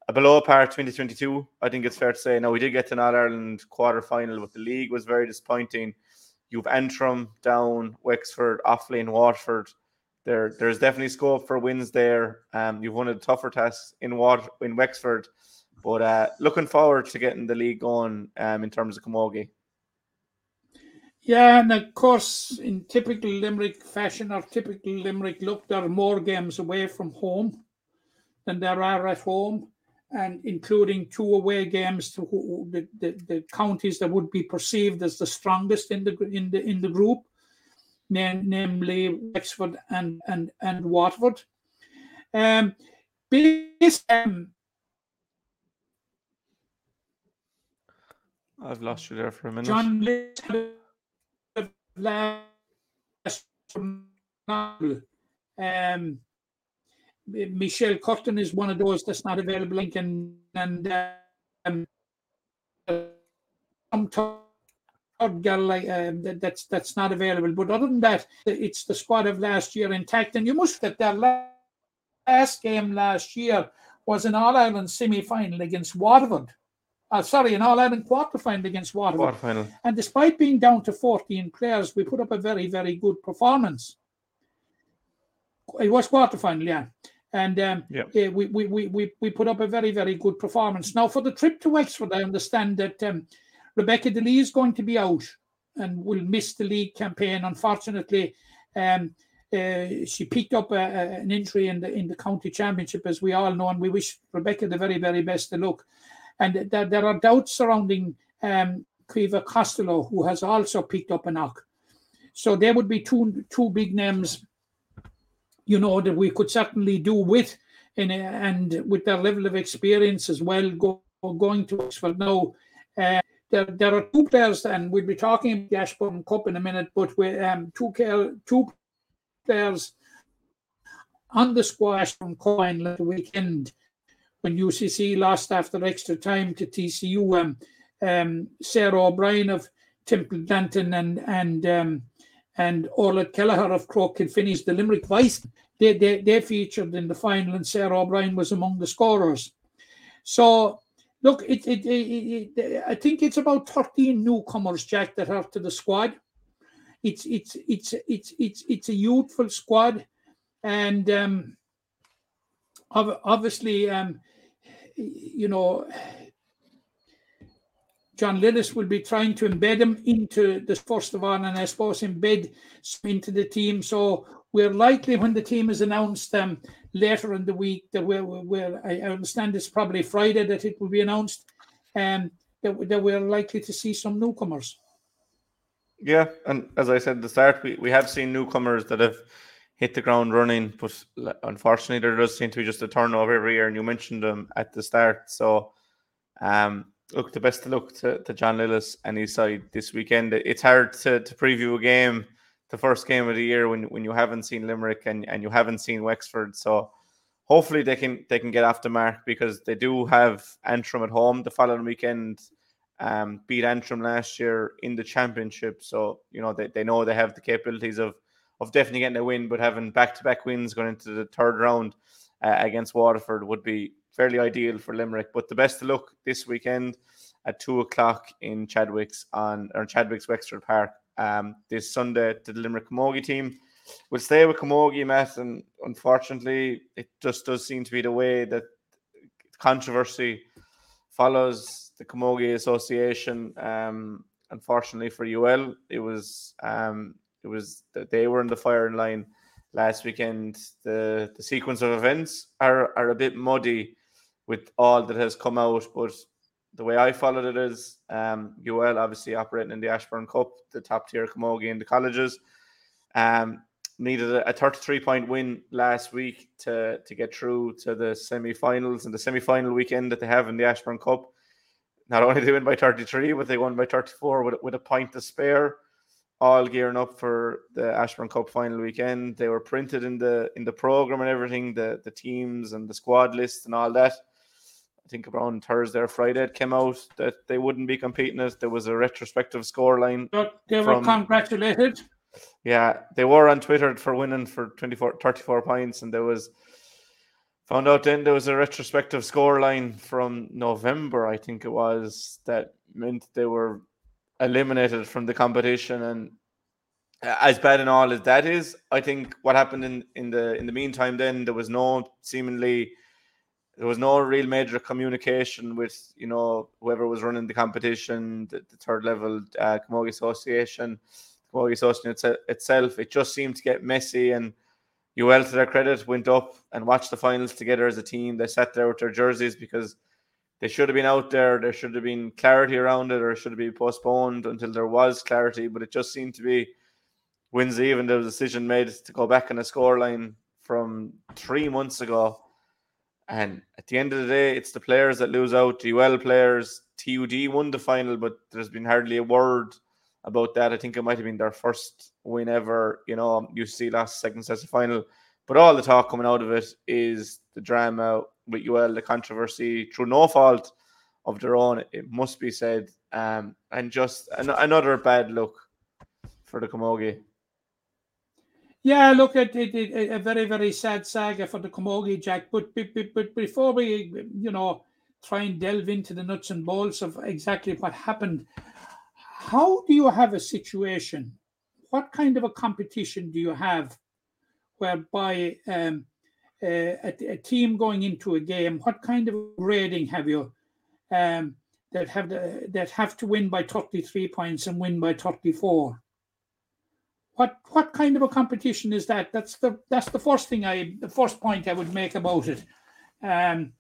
a below par 2022, I think it's fair to say. Now we did get to an All Ireland quarter final, but the league was very disappointing. You've Antrim down, Wexford, Offaly, and Waterford. There, there's definitely scope for wins there. Um, you've won a tougher task in in Wexford, but uh, looking forward to getting the league going um, in terms of Camogie. Yeah, and of course, in typical Limerick fashion or typical Limerick look, there are more games away from home than there are at home and including two away games to the, the, the, counties that would be perceived as the strongest in the in the in the group, namely Wexford and and and Waterford. Um, based, um, I've lost you there for a minute. John last um, Michelle Curtin is one of those that's not available. Lincoln and um, some third girl like um, that, that's that's not available. But other than that, it's the squad of last year intact. And you must get their last game last year was an All Ireland semi final against Waterford. Uh, sorry, an All Ireland quarter final against Waterford. Quarter-final. And despite being down to 14 players, we put up a very, very good performance. It was quarter final, yeah and um, yeah. we, we, we, we, we put up a very, very good performance. Now, for the trip to Wexford, I understand that um, Rebecca DeLee is going to be out and will miss the league campaign. Unfortunately, um, uh, she picked up a, a, an injury in the in the county championship, as we all know, and we wish Rebecca the very, very best of luck. And th- there are doubts surrounding um, Caoimhe Costelloe, who has also picked up a knock. So there would be two two big names you know, that we could certainly do with and, and with their level of experience as well go, going to Wexford now. Uh, there, there are two players, and we'll be talking about the Ashbourne Cup in a minute, but with um, two, two players on the squash from Coin the weekend when UCC lost after extra time to TCU. Um, um, Sarah O'Brien of Temple Danton and and um, and Orla Kelleher of Croke finished the Limerick Vice. They, they, they featured in the final, and Sarah O'Brien was among the scorers. So, look, it, it, it, it, I think it's about 13 newcomers, Jack, that are to the squad. It's it's it's it's it's it's a youthful squad, and um, obviously, um, you know, John Lillis will be trying to embed him into the first of all, and I suppose embed into the team. So we're likely when the team is announced um, later in the week that we're I understand it's probably Friday that it will be announced, um, that, that we're likely to see some newcomers. Yeah, and as I said at the start, we, we have seen newcomers that have hit the ground running, but unfortunately, there does seem to be just a turnover every year. And you mentioned them at the start, so um, look, the best of luck to, to John Lillis and his side this weekend. It's hard to, to preview a game, the first game of the year, when when you haven't seen Limerick and, and you haven't seen Wexford. So hopefully they can they can get off the mark because they do have Antrim at home the following weekend. Um, beat Antrim last year in the championship, so you know they, they know they have the capabilities of of definitely getting a win, but having back to back wins going into the third round uh, against Waterford would be fairly ideal for Limerick. But the best of luck this weekend at two o'clock in Chadwicks on or Chadwicks Wexford Park um, this Sunday to the Limerick Camogie team. We'll stay with Camogie, Matt, and unfortunately, it just does seem to be the way that controversy follows the Camogie Association. Um, unfortunately for UL, it was um, it was that they were in the firing line last weekend. The the sequence of events are are a bit muddy with all that has come out, but the way I followed it is um, UL obviously operating in the Ashbourne Cup, the top tier camogie in the colleges. Um, needed a, a 33 point win last week to, to get through to the semi finals and the semi final weekend that they have in the Ashbourne Cup. Not only they win by 33, but they won by 34 with, with a point to spare all gearing up for the Ashbourne Cup final weekend. They were printed in the in the program and everything, the the teams and the squad list and all that. I think around Thursday or Friday it came out that they wouldn't be competing as there was a retrospective scoreline. But they were From- congratulated. Yeah, they were on Twitter for winning for 24, 34 points, and there was found out then there was a retrospective scoreline from November, I think it was, that meant they were eliminated from the competition. And as bad and all as that is, I think what happened in, in the in the meantime, then there was no seemingly there was no real major communication with you know whoever was running the competition, the, the third level uh, Camogie Association, Camogie Association itse- itself. It just seemed to get messy, and UL to their credit went up and watched the finals together as a team. They sat there with their jerseys because they should have been out there. There should have been clarity around it, or it should have been postponed until there was clarity. But it just seemed to be Wednesday even there was a decision made to go back on a scoreline from three months ago. And at the end of the day, it's the players that lose out. The UL players, TUD won the final, but there's been hardly a word about that. I think it might have been their first win ever. You know, UC last second sets of final. But all the talk coming out of it is the drama with UL, the controversy through no fault of their own, it must be said. Um, and just an- another bad look for the Camogie. Yeah, look at it, it, a very, very sad saga for the Camogie, Jack. But, but, but, before we, you know, try and delve into the nuts and bolts of exactly what happened, how do you have a situation? What kind of a competition do you have whereby um, a, a, team going into a game, what kind of grading have you um, that have the, that have to win by 33 points and win by 34? What what kind of a competition is that? That's the that's the first thing I the first point I would make about it. Um,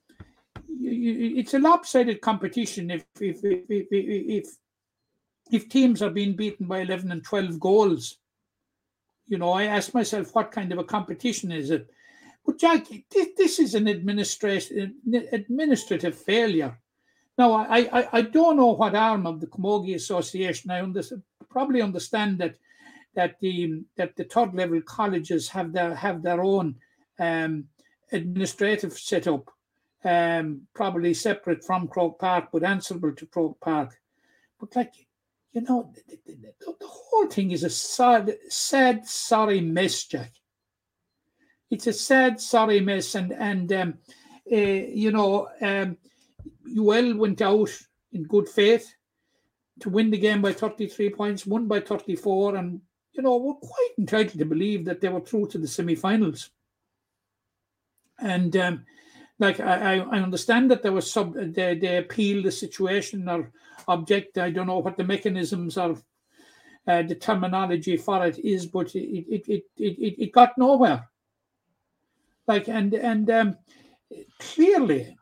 you, you, it's a lopsided competition if if if, if if if teams are being beaten by eleven and twelve goals. You know, I ask myself, what kind of a competition is it? But Jack, this, this is an administrative administrative failure. Now, I, I I don't know what arm of the Camogie Association. I under, probably understand that that the that the third level colleges have their have their own um, administrative setup, um, probably separate from Croke Park, but answerable to Croke Park. But like you know, the, the, the, whole thing is a sad, sad, sorry mess, Jack. It's a sad, sorry mess, and and um, uh, you know, um, UL went out in good faith to win the game by 33 points, won by 34, and you know, were quite entitled to believe that they were through to the semi-finals. And um, like I, I understand that there was sub they, they appeal the situation or object. I don't know what the mechanisms of uh, the terminology for it is, but it it, it it it got nowhere. Like and and um, clearly,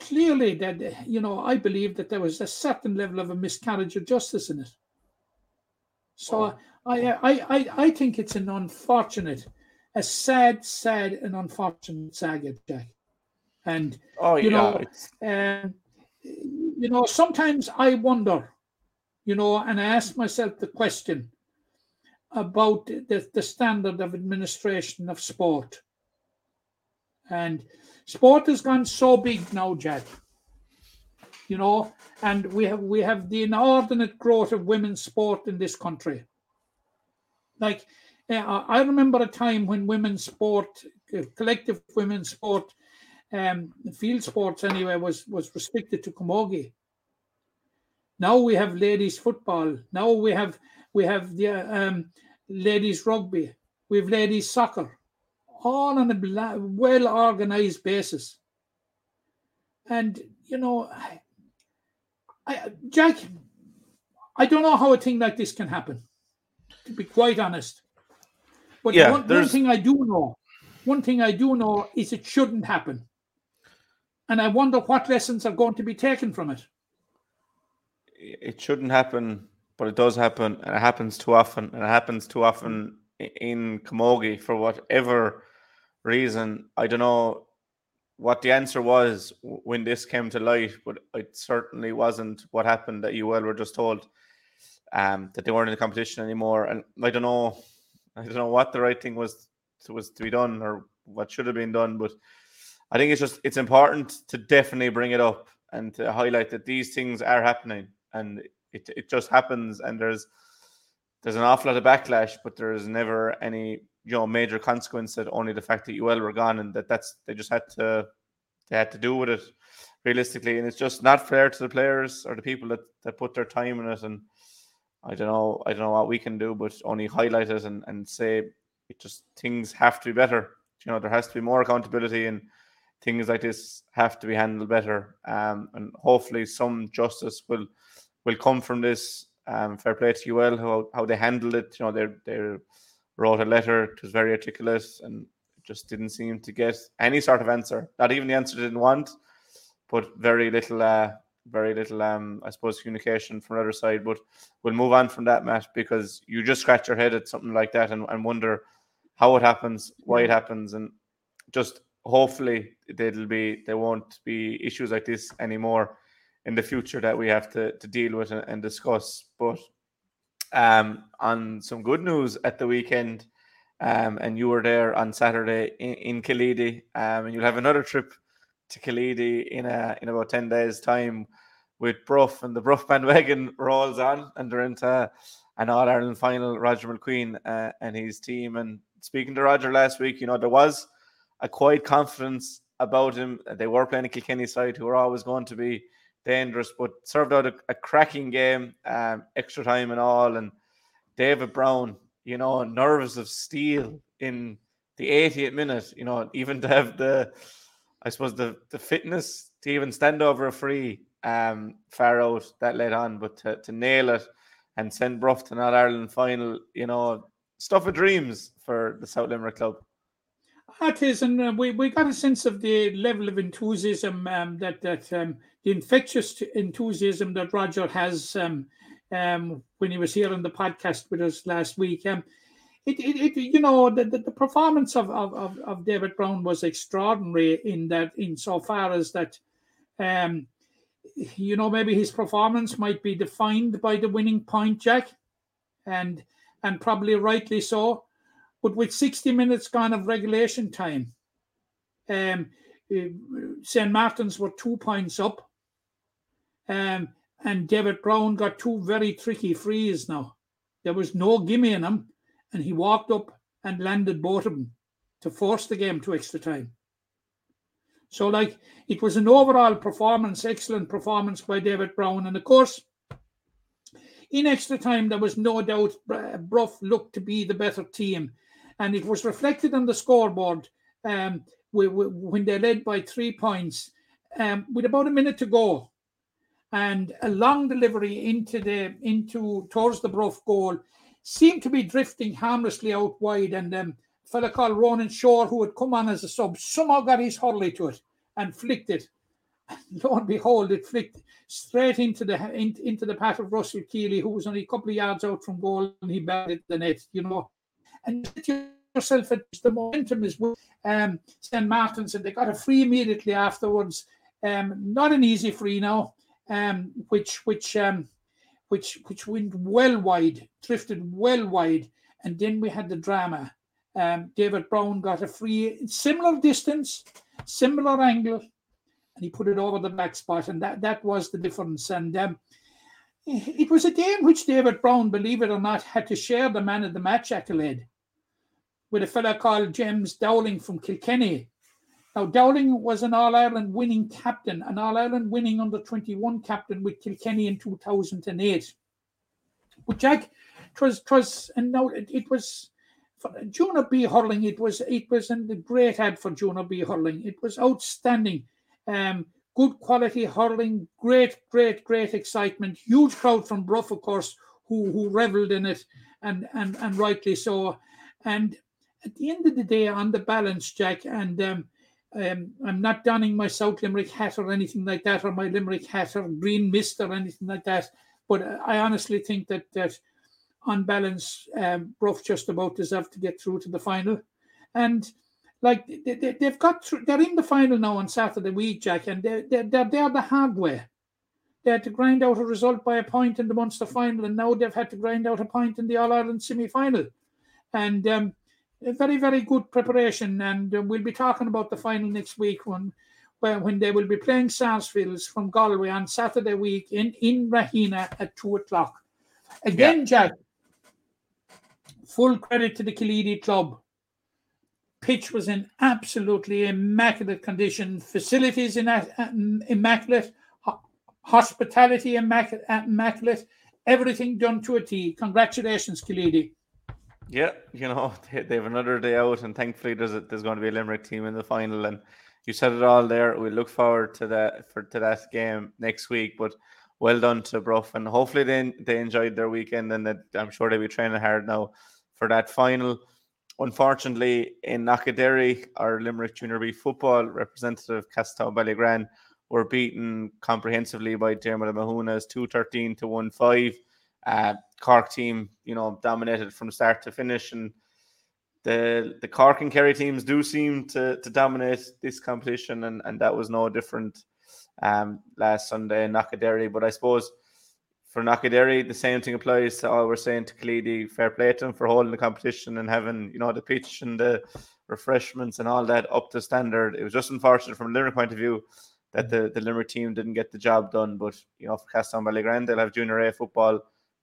clearly that you know I believe that there was a certain level of a miscarriage of justice in it. So. I, I, I, I think it's an unfortunate, a sad, sad, and unfortunate saga, Jack. And Oh you yeah, know, um, you know, sometimes I wonder, you know, and I ask myself the question about the, the standard of administration of sport. And sport has gone so big now, Jack. You know, and we have we have the inordinate growth of women's sport in this country. Like uh, I remember a time when women's sport, uh, collective women's sport, um, field sports anyway, was was restricted to camogie. Now we have ladies football. Now we have we have the um, ladies rugby. We have ladies soccer, all on a well organized basis. And you know, I, I, Jack, I don't know how a thing like this can happen. To be quite honest, but Yeah, one, one thing I do know, one thing I do know is it shouldn't happen. And I wonder what lessons are going to be taken from it. it shouldn't happen, but it does happen, and it happens too often, and it happens too often in Camogie for whatever reason. I don't know what the answer was when this came to light, but it certainly wasn't what happened that you well were just told um, that they weren't in the competition anymore. And I don't know, I don't know what the right thing was to, was to be done or what should have been done, but I think it's just it's important to definitely bring it up and to highlight that these things are happening and it, it just happens and there's there's an awful lot of backlash but there's never any you know major consequence that only the fact that UL were gone and that that's they just had to they had to do with it realistically. And it's just not fair to the players or the people that, that put their time in it. And I don't know I don't know what we can do but only highlight it and, and say it just things have to be better. You know there has to be more accountability and things like this have to be handled better. Um, and hopefully some justice will will come from this um, fair play to UL how, how they handled it. You know they're they wrote a letter it was very articulate and just didn't seem to get any sort of answer. Not even the answer they didn't want but very little uh, very little um, I suppose communication from the other side. But we'll move on from that Matt because you just scratch your head at something like that and, and wonder how it happens why it happens and just hopefully there'll be there won't be issues like this anymore in the future that we have to, to deal with and, and discuss. But um, on some good news at the weekend, um, and you were there on Saturday in, in Killeedy, um, and you'll have another trip to Killeedy in a, in about ten days' time with Bruff, and the Bruff bandwagon rolls on, and they're into an All Ireland final. Roger McQueen uh, and his team. And speaking to Roger last week, you know there was a quiet confidence about him. They were playing a Kilkenny side who were always going to be dangerous, but served out a, a cracking game, um, extra time and all. And David Brown, you know, nerves of steel in the 80th minute, you know, even to have the, I suppose, the, the fitness to even stand over a free um, far out that led on, but to, to nail it and send Bruff to All Ireland final, you know, stuff of dreams for the South Limerick club. That is, and uh, we, we got a sense of the level of enthusiasm um, that that um, the infectious enthusiasm that Roger has um, um, when he was here on the podcast with us last week. Um, it, it, it you know the, the, the performance of, of, of, David Brown was extraordinary in that in so far as that um, you know maybe his performance might be defined by the winning point, Jack, and and probably rightly so. But with 60 minutes gone of regulation time, um, St. Martin's were two points up. Um, and David Brown got two very tricky frees now. There was no gimme in him, and he walked up and landed both of them to force the game to extra time. So, like, it was an overall performance, excellent performance by David Brown. And of course, in extra time, there was no doubt Br- Bruff looked to be the better team and it was reflected on the scoreboard um, when they led by three points um, with about a minute to go, and a long delivery into the into towards the Bruff goal seemed to be drifting harmlessly out wide, and um, a fella called Ronan Shore, who had come on as a sub, somehow got his hurley to it and flicked it. Lo and behold, it flicked straight into the in, into the path of Russell Keeley, who was only a couple of yards out from goal, and he batted the net. You know, and yourself at the momentum is with um, St. Martin's, and they got a free immediately afterwards. Um, not an easy free now, um, which which um, which which went well wide, drifted well wide, and then we had the drama. Um, David Brown got a free, similar distance, similar angle, and he put it over the back spot, and that that was the difference. And um, it was a day in which David Brown, believe it or not, had to share the man of the match accolade with a fellow called James Dowling from Kilkenny. Now, Dowling was an All Ireland winning captain, an All Ireland winning under 21 captain with Kilkenny in 2008. But Jack, it was, it was and now it, it was for Junior B hurling. It was it was a great ad for Junior B hurling. It was outstanding. Um, good quality hurling, great, great, great excitement. Huge crowd from Bruff, of course, who who revelled in it, and and and rightly so. And at the end of the day, on the balance, Jack, and um, um, I'm not donning my South Limerick hat or anything like that, or my Limerick hat or green mist or anything like that. But I honestly think that that on balance, um, Bruff just about deserve to get through to the final, and like they, have got through, they're in the final now on Saturday week, Jack, and they're, they're, they're there the hard way. They had to grind out a result by a point in the Munster final, and now they've had to grind out a point in the All Ireland semi final. And um, a very, very good preparation. And uh, we'll be talking about the final next week when, when, when they will be playing Sarsfields from Galway on Saturday week in, in Rahena at two o'clock. Again, yeah. Jack, full credit to the Killeedy club pitch was in absolutely immaculate condition, facilities in immaculate, hospitality immaculate, everything done to a T. Congratulations, Killeedy. Yeah, you know they, they have another day out, and thankfully there's a, there's going to be a Limerick team in the final, and you said it all there. We look forward to that for to that game next week. But well done to Bruff, and hopefully they they enjoyed their weekend, and that I'm sure they'll be training hard now for that final unfortunately, in Knockaderry, our Limerick Junior B football representative, Castletown Ballygran, were beaten comprehensively by Dermot Mahuna's 213 to 1 5. Uh, Cork team, you know, dominated from start to finish. And the the Cork and Kerry teams do seem to, to dominate this competition, and, and that was no different um, last Sunday in Knockaderry. But I suppose for Knockaderry, the same thing applies to all we're saying to Killeedy. Fair play to them for holding the competition and having, you know, the pitch and the refreshments and all that up to standard. It was just unfortunate from a Limerick point of view that the, the Limerick team didn't get the job done. But, you know, for Ballygran, they'll have junior A football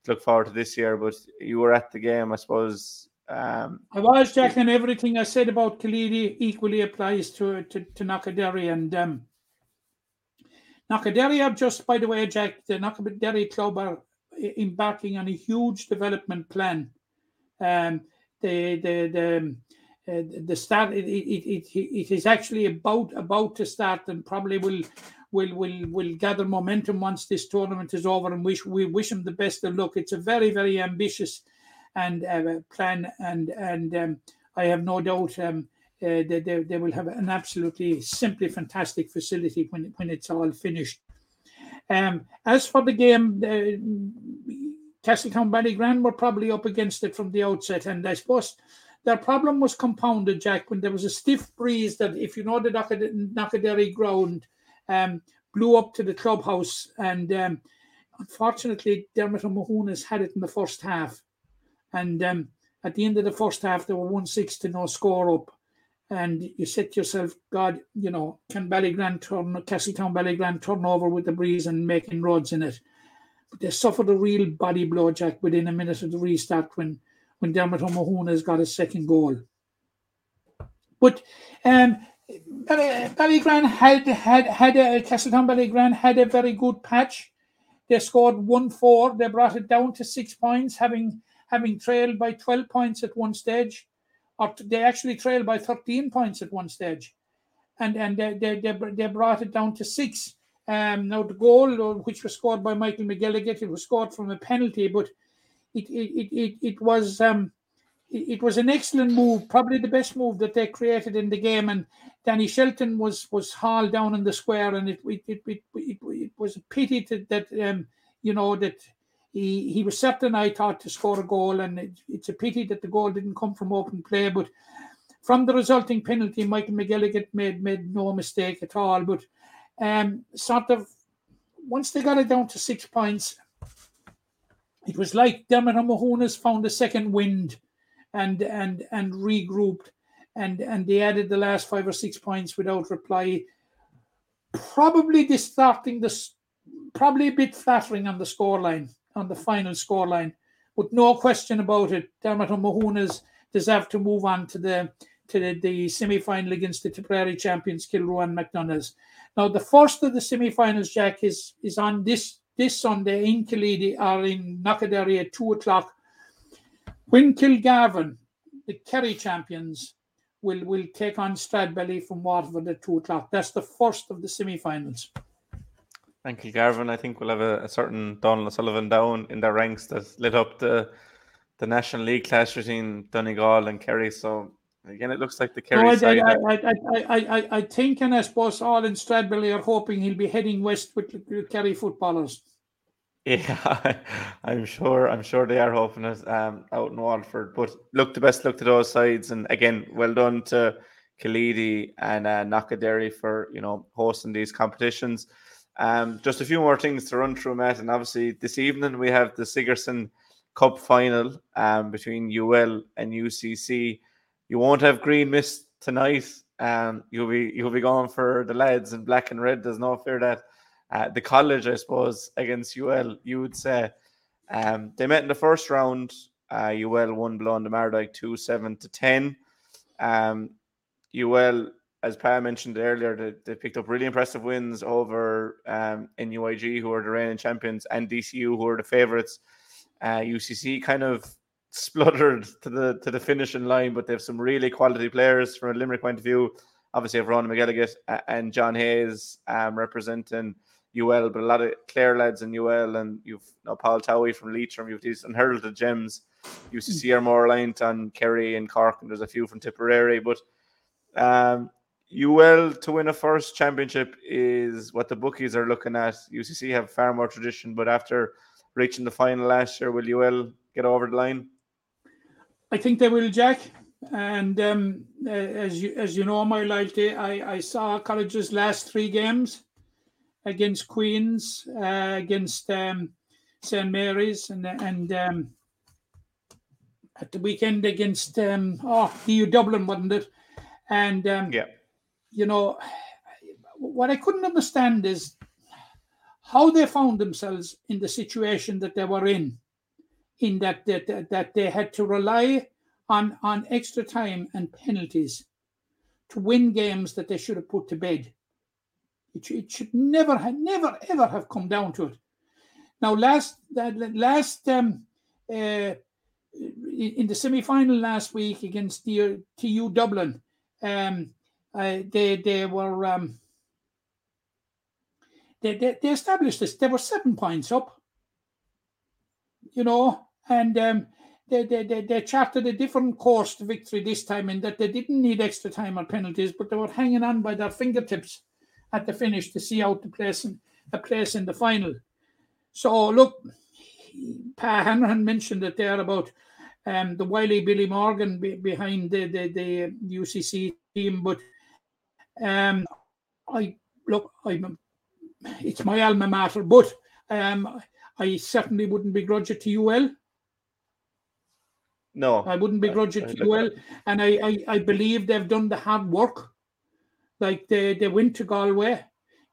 look forward to this year. But you were at the game, I suppose. Um, I was, Jack, and everything I said about Killeedy equally applies to, to, to Knockaderry. And, um, Knockaderry are just, by the way, Jack, the Knockaderry Club are embarking on a huge development plan. Um, the the the uh, the start it, it, it, it is actually about about to start and probably will will will will gather momentum once this tournament is over and wish we wish them the best of luck. It's a very very ambitious and uh, plan and and um, I have no doubt um, uh, they, they, they will have an absolutely simply fantastic facility when, when it's all finished. Um, as for the game, uh, Castletown Ballygran were probably up against it from the outset, and I suppose their problem was compounded, Jack, when there was a stiff breeze that, if you know the Knockaderry ground, um, blew up to the clubhouse, and um, unfortunately, Dermot O'Mahoon had it in the first half, and um, at the end of the first half, there were one six to no score up and you said to yourself, God, you know, can Ballygran turn, Castletown Ballygran turn over with the breeze and making roads in it? But they suffered a real body blow, Jack, within a minute of the restart when, when Dermot O'Mahoon has got his second goal. But um, Ballygran had had had a Castletown Ballygran had a very good patch. They scored one four. They brought it down to six points, having having trailed by twelve points at one stage or they actually trailed by 13 points at one stage, and and they they, they, they brought it down to six. Um, now the goal, uh, which was scored by Michael McGilligan, it was scored from a penalty, but it it it it, it was um it, was an excellent move, probably the best move that they created in the game. And Danny Shelton was was hauled down in the square, and it it it, it, it, it was a pity to, that um you know that he he was certain, I thought, to score a goal, and it, it's a pity that the goal didn't come from open play. But from the resulting penalty, Michael McGilligan made made no mistake at all. But um, sort of once they got it down to six points, it was like Dermot O'Mahunas found a second wind and and and regrouped and and they added the last five or six points without reply. Probably distorting this probably a bit flattering on the scoreline, on the final scoreline. But no question about it, Dermot O'Mahunas deserve to move on to the to the, the semi-final against the Tipperary champions Kilruane and MacDonaghs. Now the first of the semi-finals, Jack, is is on this this Sunday in Killeedy or in Knockaderry at two o'clock. When Kilgarvan, the Kerry champions, will will take on Stradbally from Waterford at two o'clock. That's the first of the semi-finals. And Kilgarvan, I think, we'll have a, a certain Donald O'Sullivan down in their ranks that lit up the the National League clash between Donegal and Kerry. So again, it looks like the Kerry No, I, side. Uh, I, I, I, I, I, I think, and I suppose all in Stradbally are hoping he'll be heading west with the Kerry footballers. Yeah, I'm sure. I'm sure they are hoping it um, out in Waterford. But look, the best look to those sides, and again, well done to Killeedy and uh, Knockaderry for you know hosting these competitions. Um, just a few more things to run through, Matt, and obviously this evening we have the Sigerson Cup final um, between UL and UCC. You won't have green mist tonight. Um, you'll be you'll be going for the lads in black and red. There's no fear that uh, the college, I suppose, against UL, you would say. Um, they met in the first round. Uh, UL won the Mardyke 2 7 to 10. Um, UL, as Pa mentioned earlier, they, they picked up really impressive wins over um, NUIG, who are the reigning champions, and DCU, who are the favourites. Uh, UCC kind of spluttered to the to the finishing line, but they have some really quality players from a Limerick point of view. Obviously, have Ron McGilligan and John Hayes um, representing UL, but a lot of Clare lads in UL, and you've you know, Paul Towie from Leitrim, you've these unheralded gems. UCC are more reliant on Kerry and Cork, and there's a few from Tipperary, but um, UL to win a first championship is what the bookies are looking at. UCC have far more tradition, but after reaching the final last year, will UL get over the line? I think they will, Jack. And um, as you as you know, my loyalty, I, I saw college's last three games against Queens, uh, against um, St Mary's, and and um, at the weekend against um, oh TU Dublin, wasn't it? And um, Yeah. you know, what I couldn't understand is how they found themselves in the situation that they were in, in that that, that, that they had to rely on, on extra time and penalties to win games that they should have put to bed. It, should- it should never, never, ever have come down to it. Now, last that last um, uh, in the semi final last week against the TU Dublin, um, uh, they they were um, they, they they established this. They were seven points up, you know, and um, they, they they they charted a different course to victory this time, in that they didn't need extra time or penalties, but they were hanging on by their fingertips at the finish to see out the place in, a place in the final. So look, Pa Ranahan mentioned it there about um, the wily Billy Morgan be, behind the, the the UCC team, but um, I look, I'm it's my alma mater, but um, I certainly wouldn't begrudge it to UL. No. I wouldn't begrudge it I- to UL, and I, I, I believe they've done the hard work. Like they, they went to Galway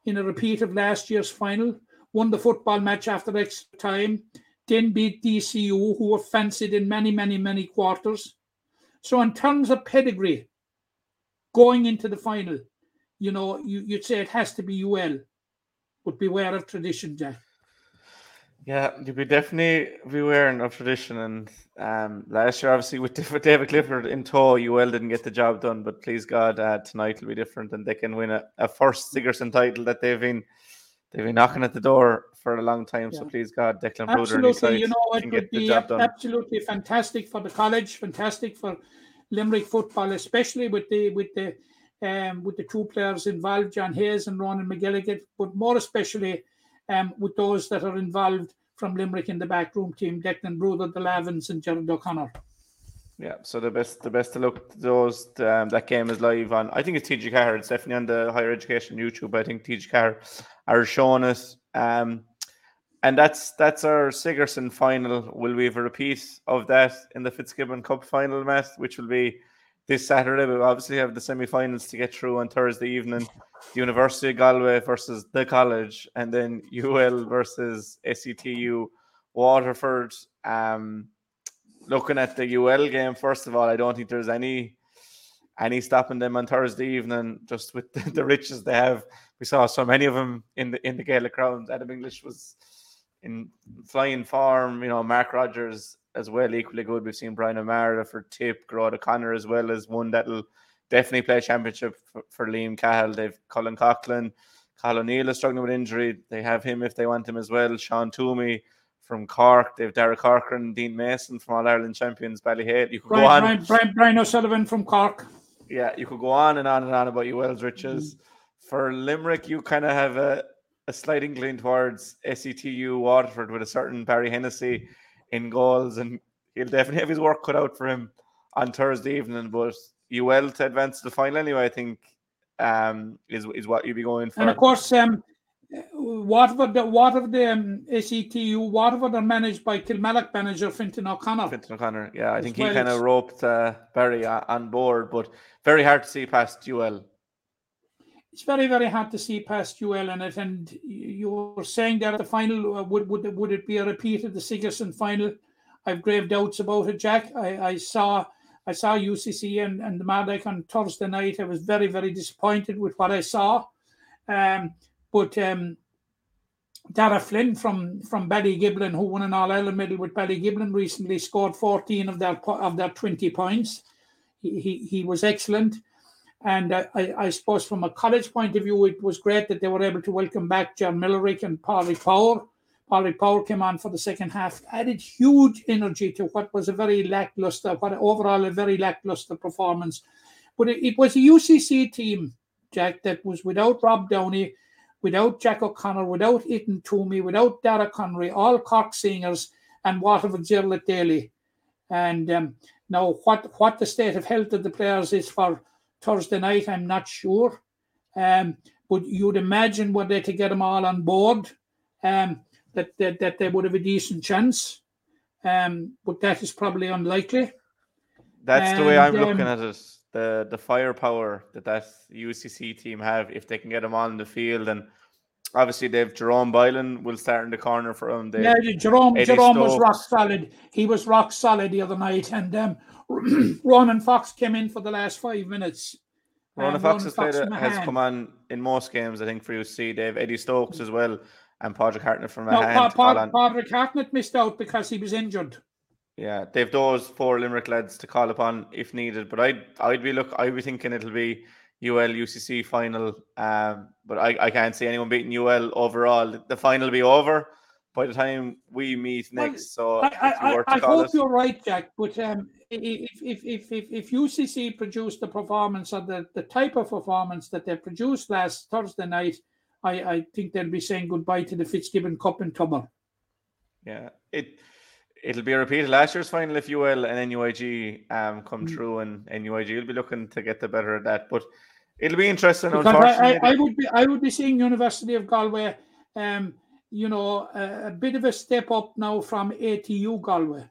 in a repeat of last year's final, won the football match after extra time, then beat DCU, who were fancied in many, many, many quarters. So, in terms of pedigree, going into the final, you know, you, you'd say it has to be UL, but beware of tradition, Jack. Yeah, you'd be definitely be wearing of tradition. And um, last year, obviously, with, David Clifford in tow, UL didn't get the job done. But please God, uh, tonight will be different, and they can win a, a first Sigerson title that they've been they've been knocking at the door for a long time. So please God, Declan Absolutely, you know, it would be absolutely fantastic for the college, fantastic for Limerick football, especially with the with the um, with the two players involved, John Hayes and Ronan McGilligan, but more especially um, with those that are involved from Limerick in the backroom team, Declan Bruder, the Lavins, and Jared O'Connor. Yeah, so the best the best to look those um, that game is live on. I think it's TG4. It's definitely on the higher education YouTube. I think TG4 are showing it. Um, and that's that's our Sigerson final. Will we have a repeat of that in the Fitzgibbon Cup final, Matt, which will be this Saturday? We obviously have the semi-finals to get through on Thursday evening. The University of Galway versus the college, and then UL versus SETU Waterford. Um, looking at the UL game, first of all, I don't think there's any any stopping them on Thursday evening, just with the, the riches they have. We saw so many of them in the in the Gaelic grounds. Adam English was in flying form, you know, Mark Rogers as well, equally good. We've seen Brian O'Mara for Tip, Gerard O'Connor as well as one that'll definitely play a championship for, for Liam Cahill. They've Colin Coughlan, Carl O'Neill is struggling with injury. They have him if they want him as well. Sean Toomey, from Cork. They've Derek Corcoran, Dean Mason from All Ireland champions, Ballyhale. You could Brian, go on. Brian, Brian, Brian O'Sullivan from Cork. Yeah, you could go on and on and on about UL's riches. Mm. For Limerick, you kind of have a, a slight inkling towards SETU Waterford with a certain Barry Hennessy in goals, and he'll definitely have his work cut out for him on Thursday evening. But UL to advance to the final anyway, I think, um, is is what you'd be going for. And of course, um, Waterford, the Waterford, the um, SETU, Waterford are managed by Kilmallock manager Fintan O'Connor. Fintan O'Connor, yeah, I think well he kind of roped uh, Barry uh, on board, but very hard to see past UL. It's very, very hard to see past UL in it. And you were saying that at the final, uh, would, would, would it be a repeat of the Sigerson final? I've grave doubts about it, Jack. I, I saw I saw UCC and, and the Mardyke on Thursday night. I was very, very disappointed with what I saw. Um, but um, Dara Flynn from from Ballygiblin, who won an All Ireland medal with Ballygiblin recently, scored 14 of their of their 20 points. He, he, he was excellent. And I, I, I suppose from a college point of view, it was great that they were able to welcome back John Millerick and Paulie Power. Paulie Power came on for the second half, added huge energy to what was a very lackluster, what overall a very lackluster performance. But it, it was a UCC team, Jack, that was without Rob Downey, without Jack O'Connor, without Ethan Twomey, without Dara Connery, all Cork singers, and Waterford Gerald Daly. And um, now, what, what the state of health of the players is for Thursday night, I'm not sure. Um, but you'd imagine were they to get them all on board, um, that, that that they would have a decent chance. Um, but that is probably unlikely. That's the way I'm And, looking um, at it. The the firepower that that UCC team have, if they can get them on the field, and obviously they've Jerome Bylan will start in the corner for them. They, Yeah, Jerome Eddie Jerome was rock solid. He was rock solid the other night, and um, Ronan Fox came in for the last five minutes. Ronan Um, Fox has, played Fox a, has come on in most games, I think, for UC. They have Eddie Stokes as well, and Patrick Hartnett from No, Mahan. Pa- Pa-. Patrick Hartnett missed out because he was injured. Yeah, they've those four Limerick lads to call upon if needed. But I'd I'd be look I'd be thinking it'll be UL UCC final. Um, but I, I can't see anyone beating UL overall. The final will be over by the time we meet next. So I, I, I, I hope you're right, Jack. But um, if, if, if, if, if UCC produced the performance or the, the type of performance that they produced last Thursday night, I, I think they'll be saying goodbye to the Fitzgibbon Cup in Tubber. Yeah, it it'll be a repeat of last year's final if you will, and NUIG um come Mm. through, and NUIG will be looking to get the better of that. But it'll be interesting. Because I, Unfortunately, I, I would be I would be seeing University of Galway, um, you know, a, a bit of a step up now from ATU Galway.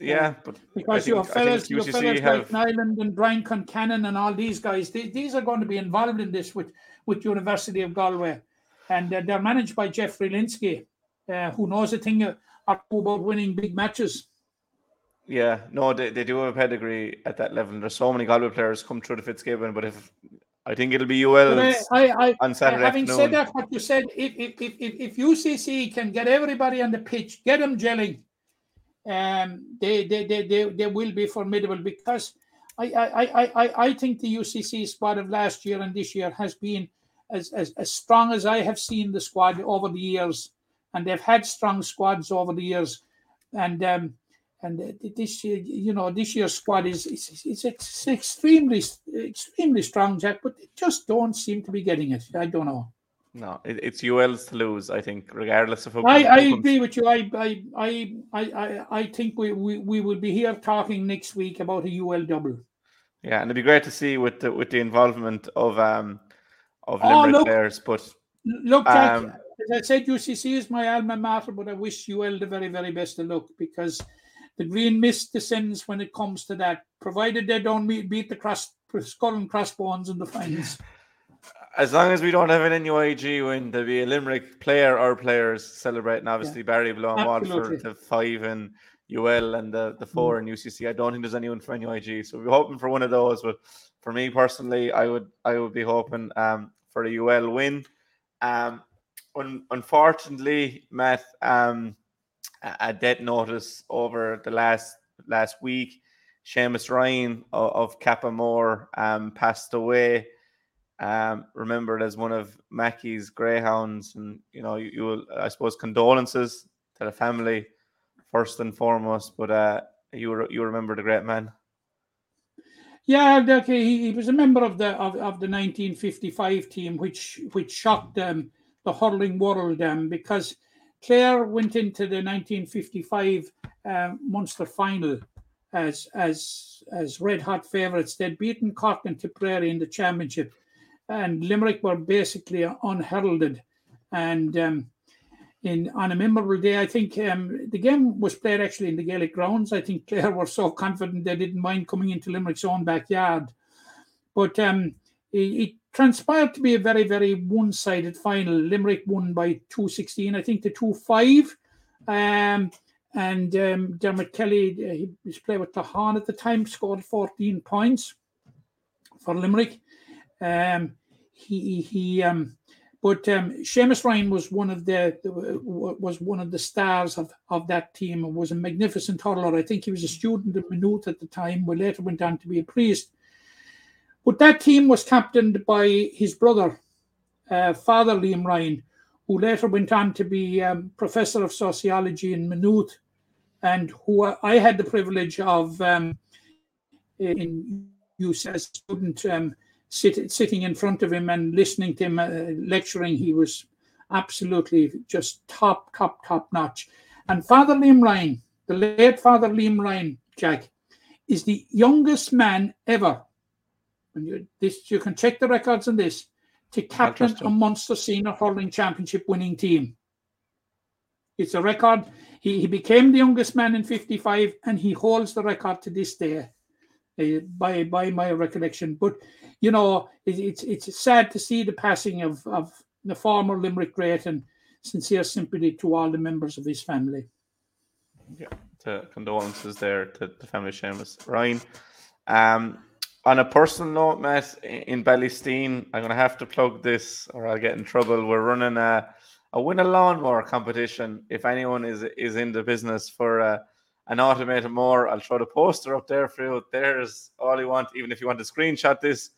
Yeah, but Because think- your fellas, your fellas have- like Nyland and Brian Concannon and all these guys, they, these are going to be involved in this with, with University of Galway. And uh, they're managed by Jeffrey Lynskey, uh, who knows a thing about winning big matches. Yeah, no, they, they do have a pedigree at that level. There's so many Galway players come through the Fitzgibbon, but if I think it'll be But I, I, I, on Saturday having afternoon. said that, what you said, if, if, if, if, if UCC can get everybody on the pitch, get them gelling, um, they, they, they, they, they will be formidable because I, I, I, I, think the UCC squad of last year and this year has been as, as, as strong as I have seen the squad over the years. And they've had strong squads over the years. And um, and this year, you know, this year's squad is it's, it's extremely extremely strong, Jack. But they just don't seem to be getting it. I don't know. No, it, it's UL's to lose. I think, regardless of who. I, I comes- agree with you. I I I I I, think we, we we will be here talking next week about a UL double. Yeah, and it'd be great to see with the with the involvement of um of Oh, Limerick look. players. But Look, Jack, Um, as I said, UCC is my alma mater, but I wish UL the very, very best of luck because the Green Mist descends when it comes to that, provided they don't meet, beat the cross, skull and crossbones in the finals. as long as we don't have an NUIG win, there'll be a Limerick player or players celebrating. Obviously, Barry Blow and Waterford, Absolutely. the five and UL and the, the four Mm. in UCC. I don't think there's anyone for NUIG, so we're hoping for one of those. But for me personally, I would I would be hoping um for a UL win. Um, un- unfortunately, Matt, um, a a death notice over the last last week. Seamus Ryan of, of Cappamore um, passed away. Um, remembered as one of Mackey's greyhounds, and you know, you, you will, I suppose, condolences to the family first and foremost. But uh, you re- you remember the great man. Yeah, okay. He, he was a member of the of, of the 1955 team, which which shocked um, the hurling world um, because Clare went into the 1955 um, Munster final as as as red hot favourites. They'd beaten Cork and Tipperary in the championship, and Limerick were basically unheralded. And um, in on a memorable day, I think um, the game was played actually in the Gaelic grounds. I think Clare were so confident they didn't mind coming into Limerick's own backyard. But um, it, it transpired to be a very, very one-sided final. Limerick won by 216, I think, to 2-5. Um, and um, Dermot Kelly, uh, he was playing with Tahan at the time, scored 14 points for Limerick. Um, he he um, but um, Seamus Ryan was one of the was one of the stars of, of that team and was a magnificent hurler. I think he was a student at Maynooth at the time, but later went on to be a priest. But that team was captained by his brother, uh, Father Liam Ryan, who later went on to be um, professor of sociology in Maynooth, and who I had the privilege of um, in use as student um, sit, sitting in front of him and listening to him uh, lecturing. He was absolutely just top, top, top notch. And Father Liam Ryan, the late Father Liam Ryan, Jack, is the youngest man ever. And you, this you can check the records on this to captain a him. Munster Senior Hurling Championship winning team. It's a record. He, he became the youngest man in 55 and he holds the record to this day uh, by by my recollection. But you know, it, it's it's sad to see the passing of of the former Limerick great and sincere sympathy to all the members of his family. to condolences there to the family Seamus Ryan. Um, on a personal note, Matt, in Ballysteen, I'm going to have to plug this or I'll get in trouble. We're running a, a win a lawnmower competition. If anyone is is in the business for an automated mower, I'll throw the poster up there for you. There's all you want. Even if you want to screenshot this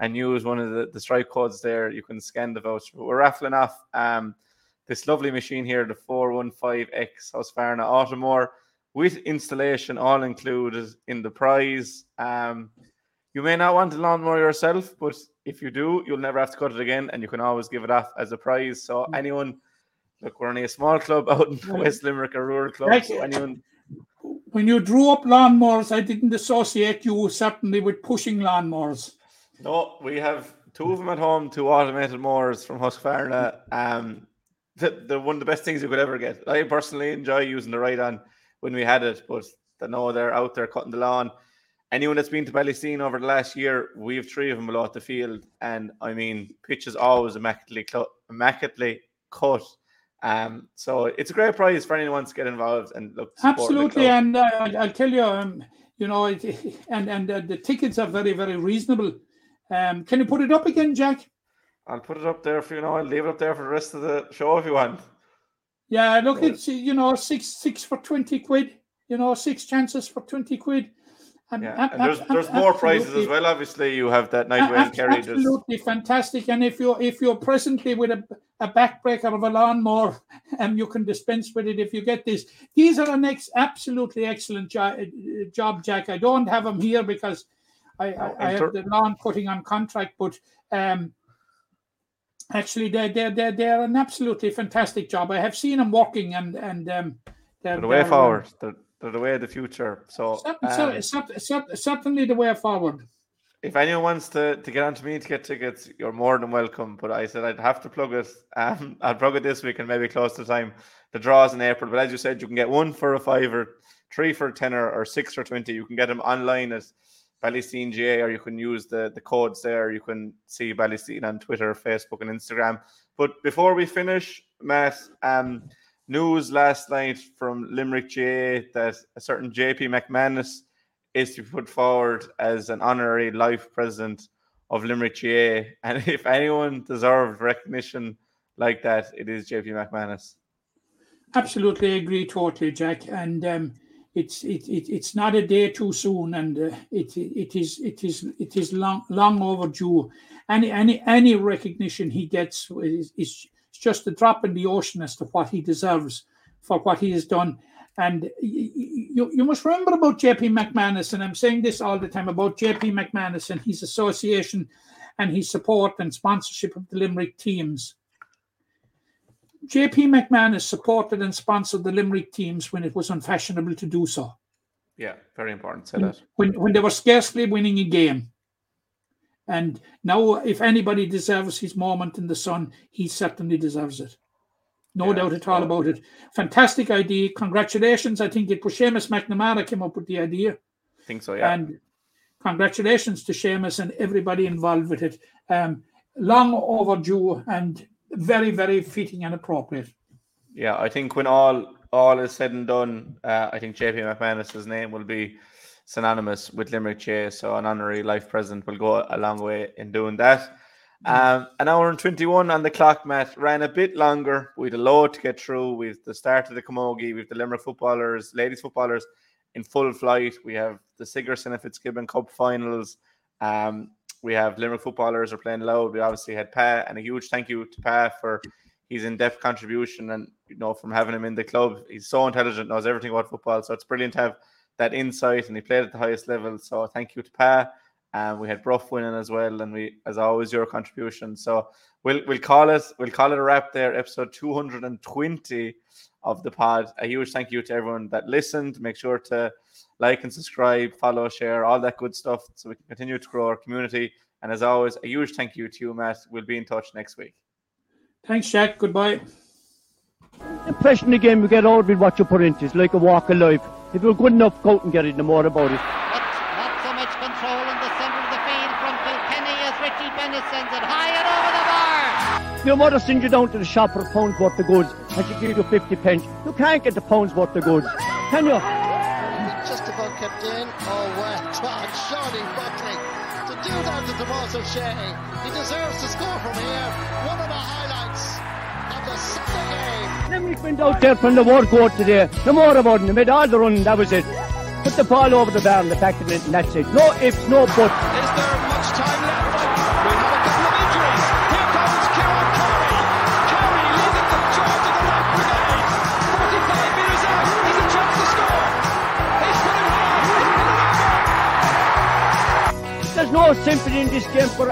and use one of the, the strike codes there, you can scan the voucher. But we're raffling off um, this lovely machine here, the 415X Husqvarna Automower with installation all included in the prize. Um, you may not want a lawnmower yourself, but if you do, you'll never have to cut it again, and you can always give it off as a prize. So anyone, look, we're only a small club out in West Limerick, a rural club. So anyone, When you drew up lawnmowers, I didn't associate you certainly with pushing lawnmowers. no, we have two of them at home, two automated mowers from Husqvarna. Um, the, the one of the best things you could ever get. I personally enjoy using the right on when we had it, but I know they're out there cutting the lawn. Anyone that's been to Ballysteen over the last year, we have three of them below the field, and I mean, pitch is always immaculately, immaculately cut. Um, so it's a great prize for anyone to get involved and look. Absolutely, and uh, I'll- tell you, um, you know, it, and and uh, the tickets are very very reasonable. Um, can you put it up again, Jack? I'll put it up there for you know. I'll leave it up there for the rest of the show if you want. Yeah, look, it's you know six six for twenty quid. You know, six chances for twenty quid. And, Yeah, ab- and there's ab- there's more prizes as well. Obviously, you have that night ab- Kerry. Absolutely fantastic. And if you're if you're presently with a, a backbreaker of a lawnmower, and you can dispense with it if you get this. These are an ex- absolutely excellent jo- uh, job, Jack. I don't have them here because I, I, I have the lawn cutting on contract, but um, Actually, they're, they're, they're, they're an absolutely fantastic job. I have seen them working and, and um, they're, the way forward. They're, they're the way of the future. So, um, certainly the way forward. If anyone wants to, to get onto me to get tickets, you're more than welcome. But I said I'd have to plug it. Um, I'll plug it this week and maybe close the time. The draws in April. But as you said, you can get one for a fiver, three for a tenner, or six for 20. You can get them online at Ballysteen GA, or you can use the, the codes there. You can see Ballysteen on Twitter, Facebook, and Instagram. But before we finish, Matt, um, news last night from Limerick GA that a certain JP McManus is to be put forward as an honorary life president of Limerick GA. And if anyone deserved recognition like that, it is JP McManus. Absolutely agree totally, Jack. And um, it's it, it it's not a day too soon, and uh, it it is it is it is long long overdue. Any any any recognition he gets is, is just a drop in the ocean as to what he deserves for what he has done. And you, you must remember about JP McManus, and I'm saying this all the time about JP McManus and his association and his support and sponsorship of the Limerick teams. JP McManus supported and sponsored the Limerick teams when it was unfashionable to do so. Yeah, very important. Say when, that. When, when they were scarcely winning a game. And now, if anybody deserves his moment in the sun, he certainly deserves it. No yeah, doubt at all about it. Fantastic idea. Congratulations. I think it was Seamus McNamara came up with the idea. I think so, yeah. And congratulations to Seamus and everybody involved with it. Um, long overdue and very, very fitting and appropriate. Yeah, I think when all all is said and done, uh, I think JP McManus's name will be synonymous with Limerick Chase. So an honorary life president will go a long way in doing that. Mm. Um, an hour and 21 on the clock, Matt. Ran a bit longer. We had a load to get through. With the start of the Camogie, with the Limerick footballers, ladies footballers in full flight. We have the Sigerson and Fitzgibbon Cup finals. Um, we have Limerick footballers are playing Louth. We obviously had Pa, and a huge thank you to Pa for his in-depth contribution and you know from having him in the club. He's so intelligent, knows everything about football. So it's brilliant to have that insight, and he played at the highest level. So thank you to Pa. And we had Bruff winning as well, and we, as always, your contribution. So we'll we'll call it we'll call it a wrap there. Episode 220 of the pod. A huge thank you to everyone that listened. Make sure to like and subscribe, follow, share, all that good stuff, so we can continue to grow our community. And as always, a huge thank you to you, Matt. We'll be in touch next week. Thanks, Jack. Goodbye. Impression the game you get out with what you put into. It's like a walk of life. If you're good enough, go out and get it, no more about it. But not so much control in the centre of the field from Kilkenny as Richie Bennett sends it high and over the bar. Your mother sends you down to the shop for a pound's worth of goods and she gives you 50 pence. You can't get the pound's worth of goods, can you? Just about kept in. Oh, well, Todd, Shawnee Buckley. To do that to Tomas O'Shea, he deserves to score from here. One of the highlights of the Sunday Limerick went out there from the word court today. No more about it. They made all the run. That was it. Put the ball over the bar and the back of it, and that's it. No ifs, no buts. Is there much time left? We have a couple of injuries. Here comes Kieran Carey. Carey leading the charge of the right brigade. 45 metres out. He's a chance to score. He's put it high. There's no sympathy in this game for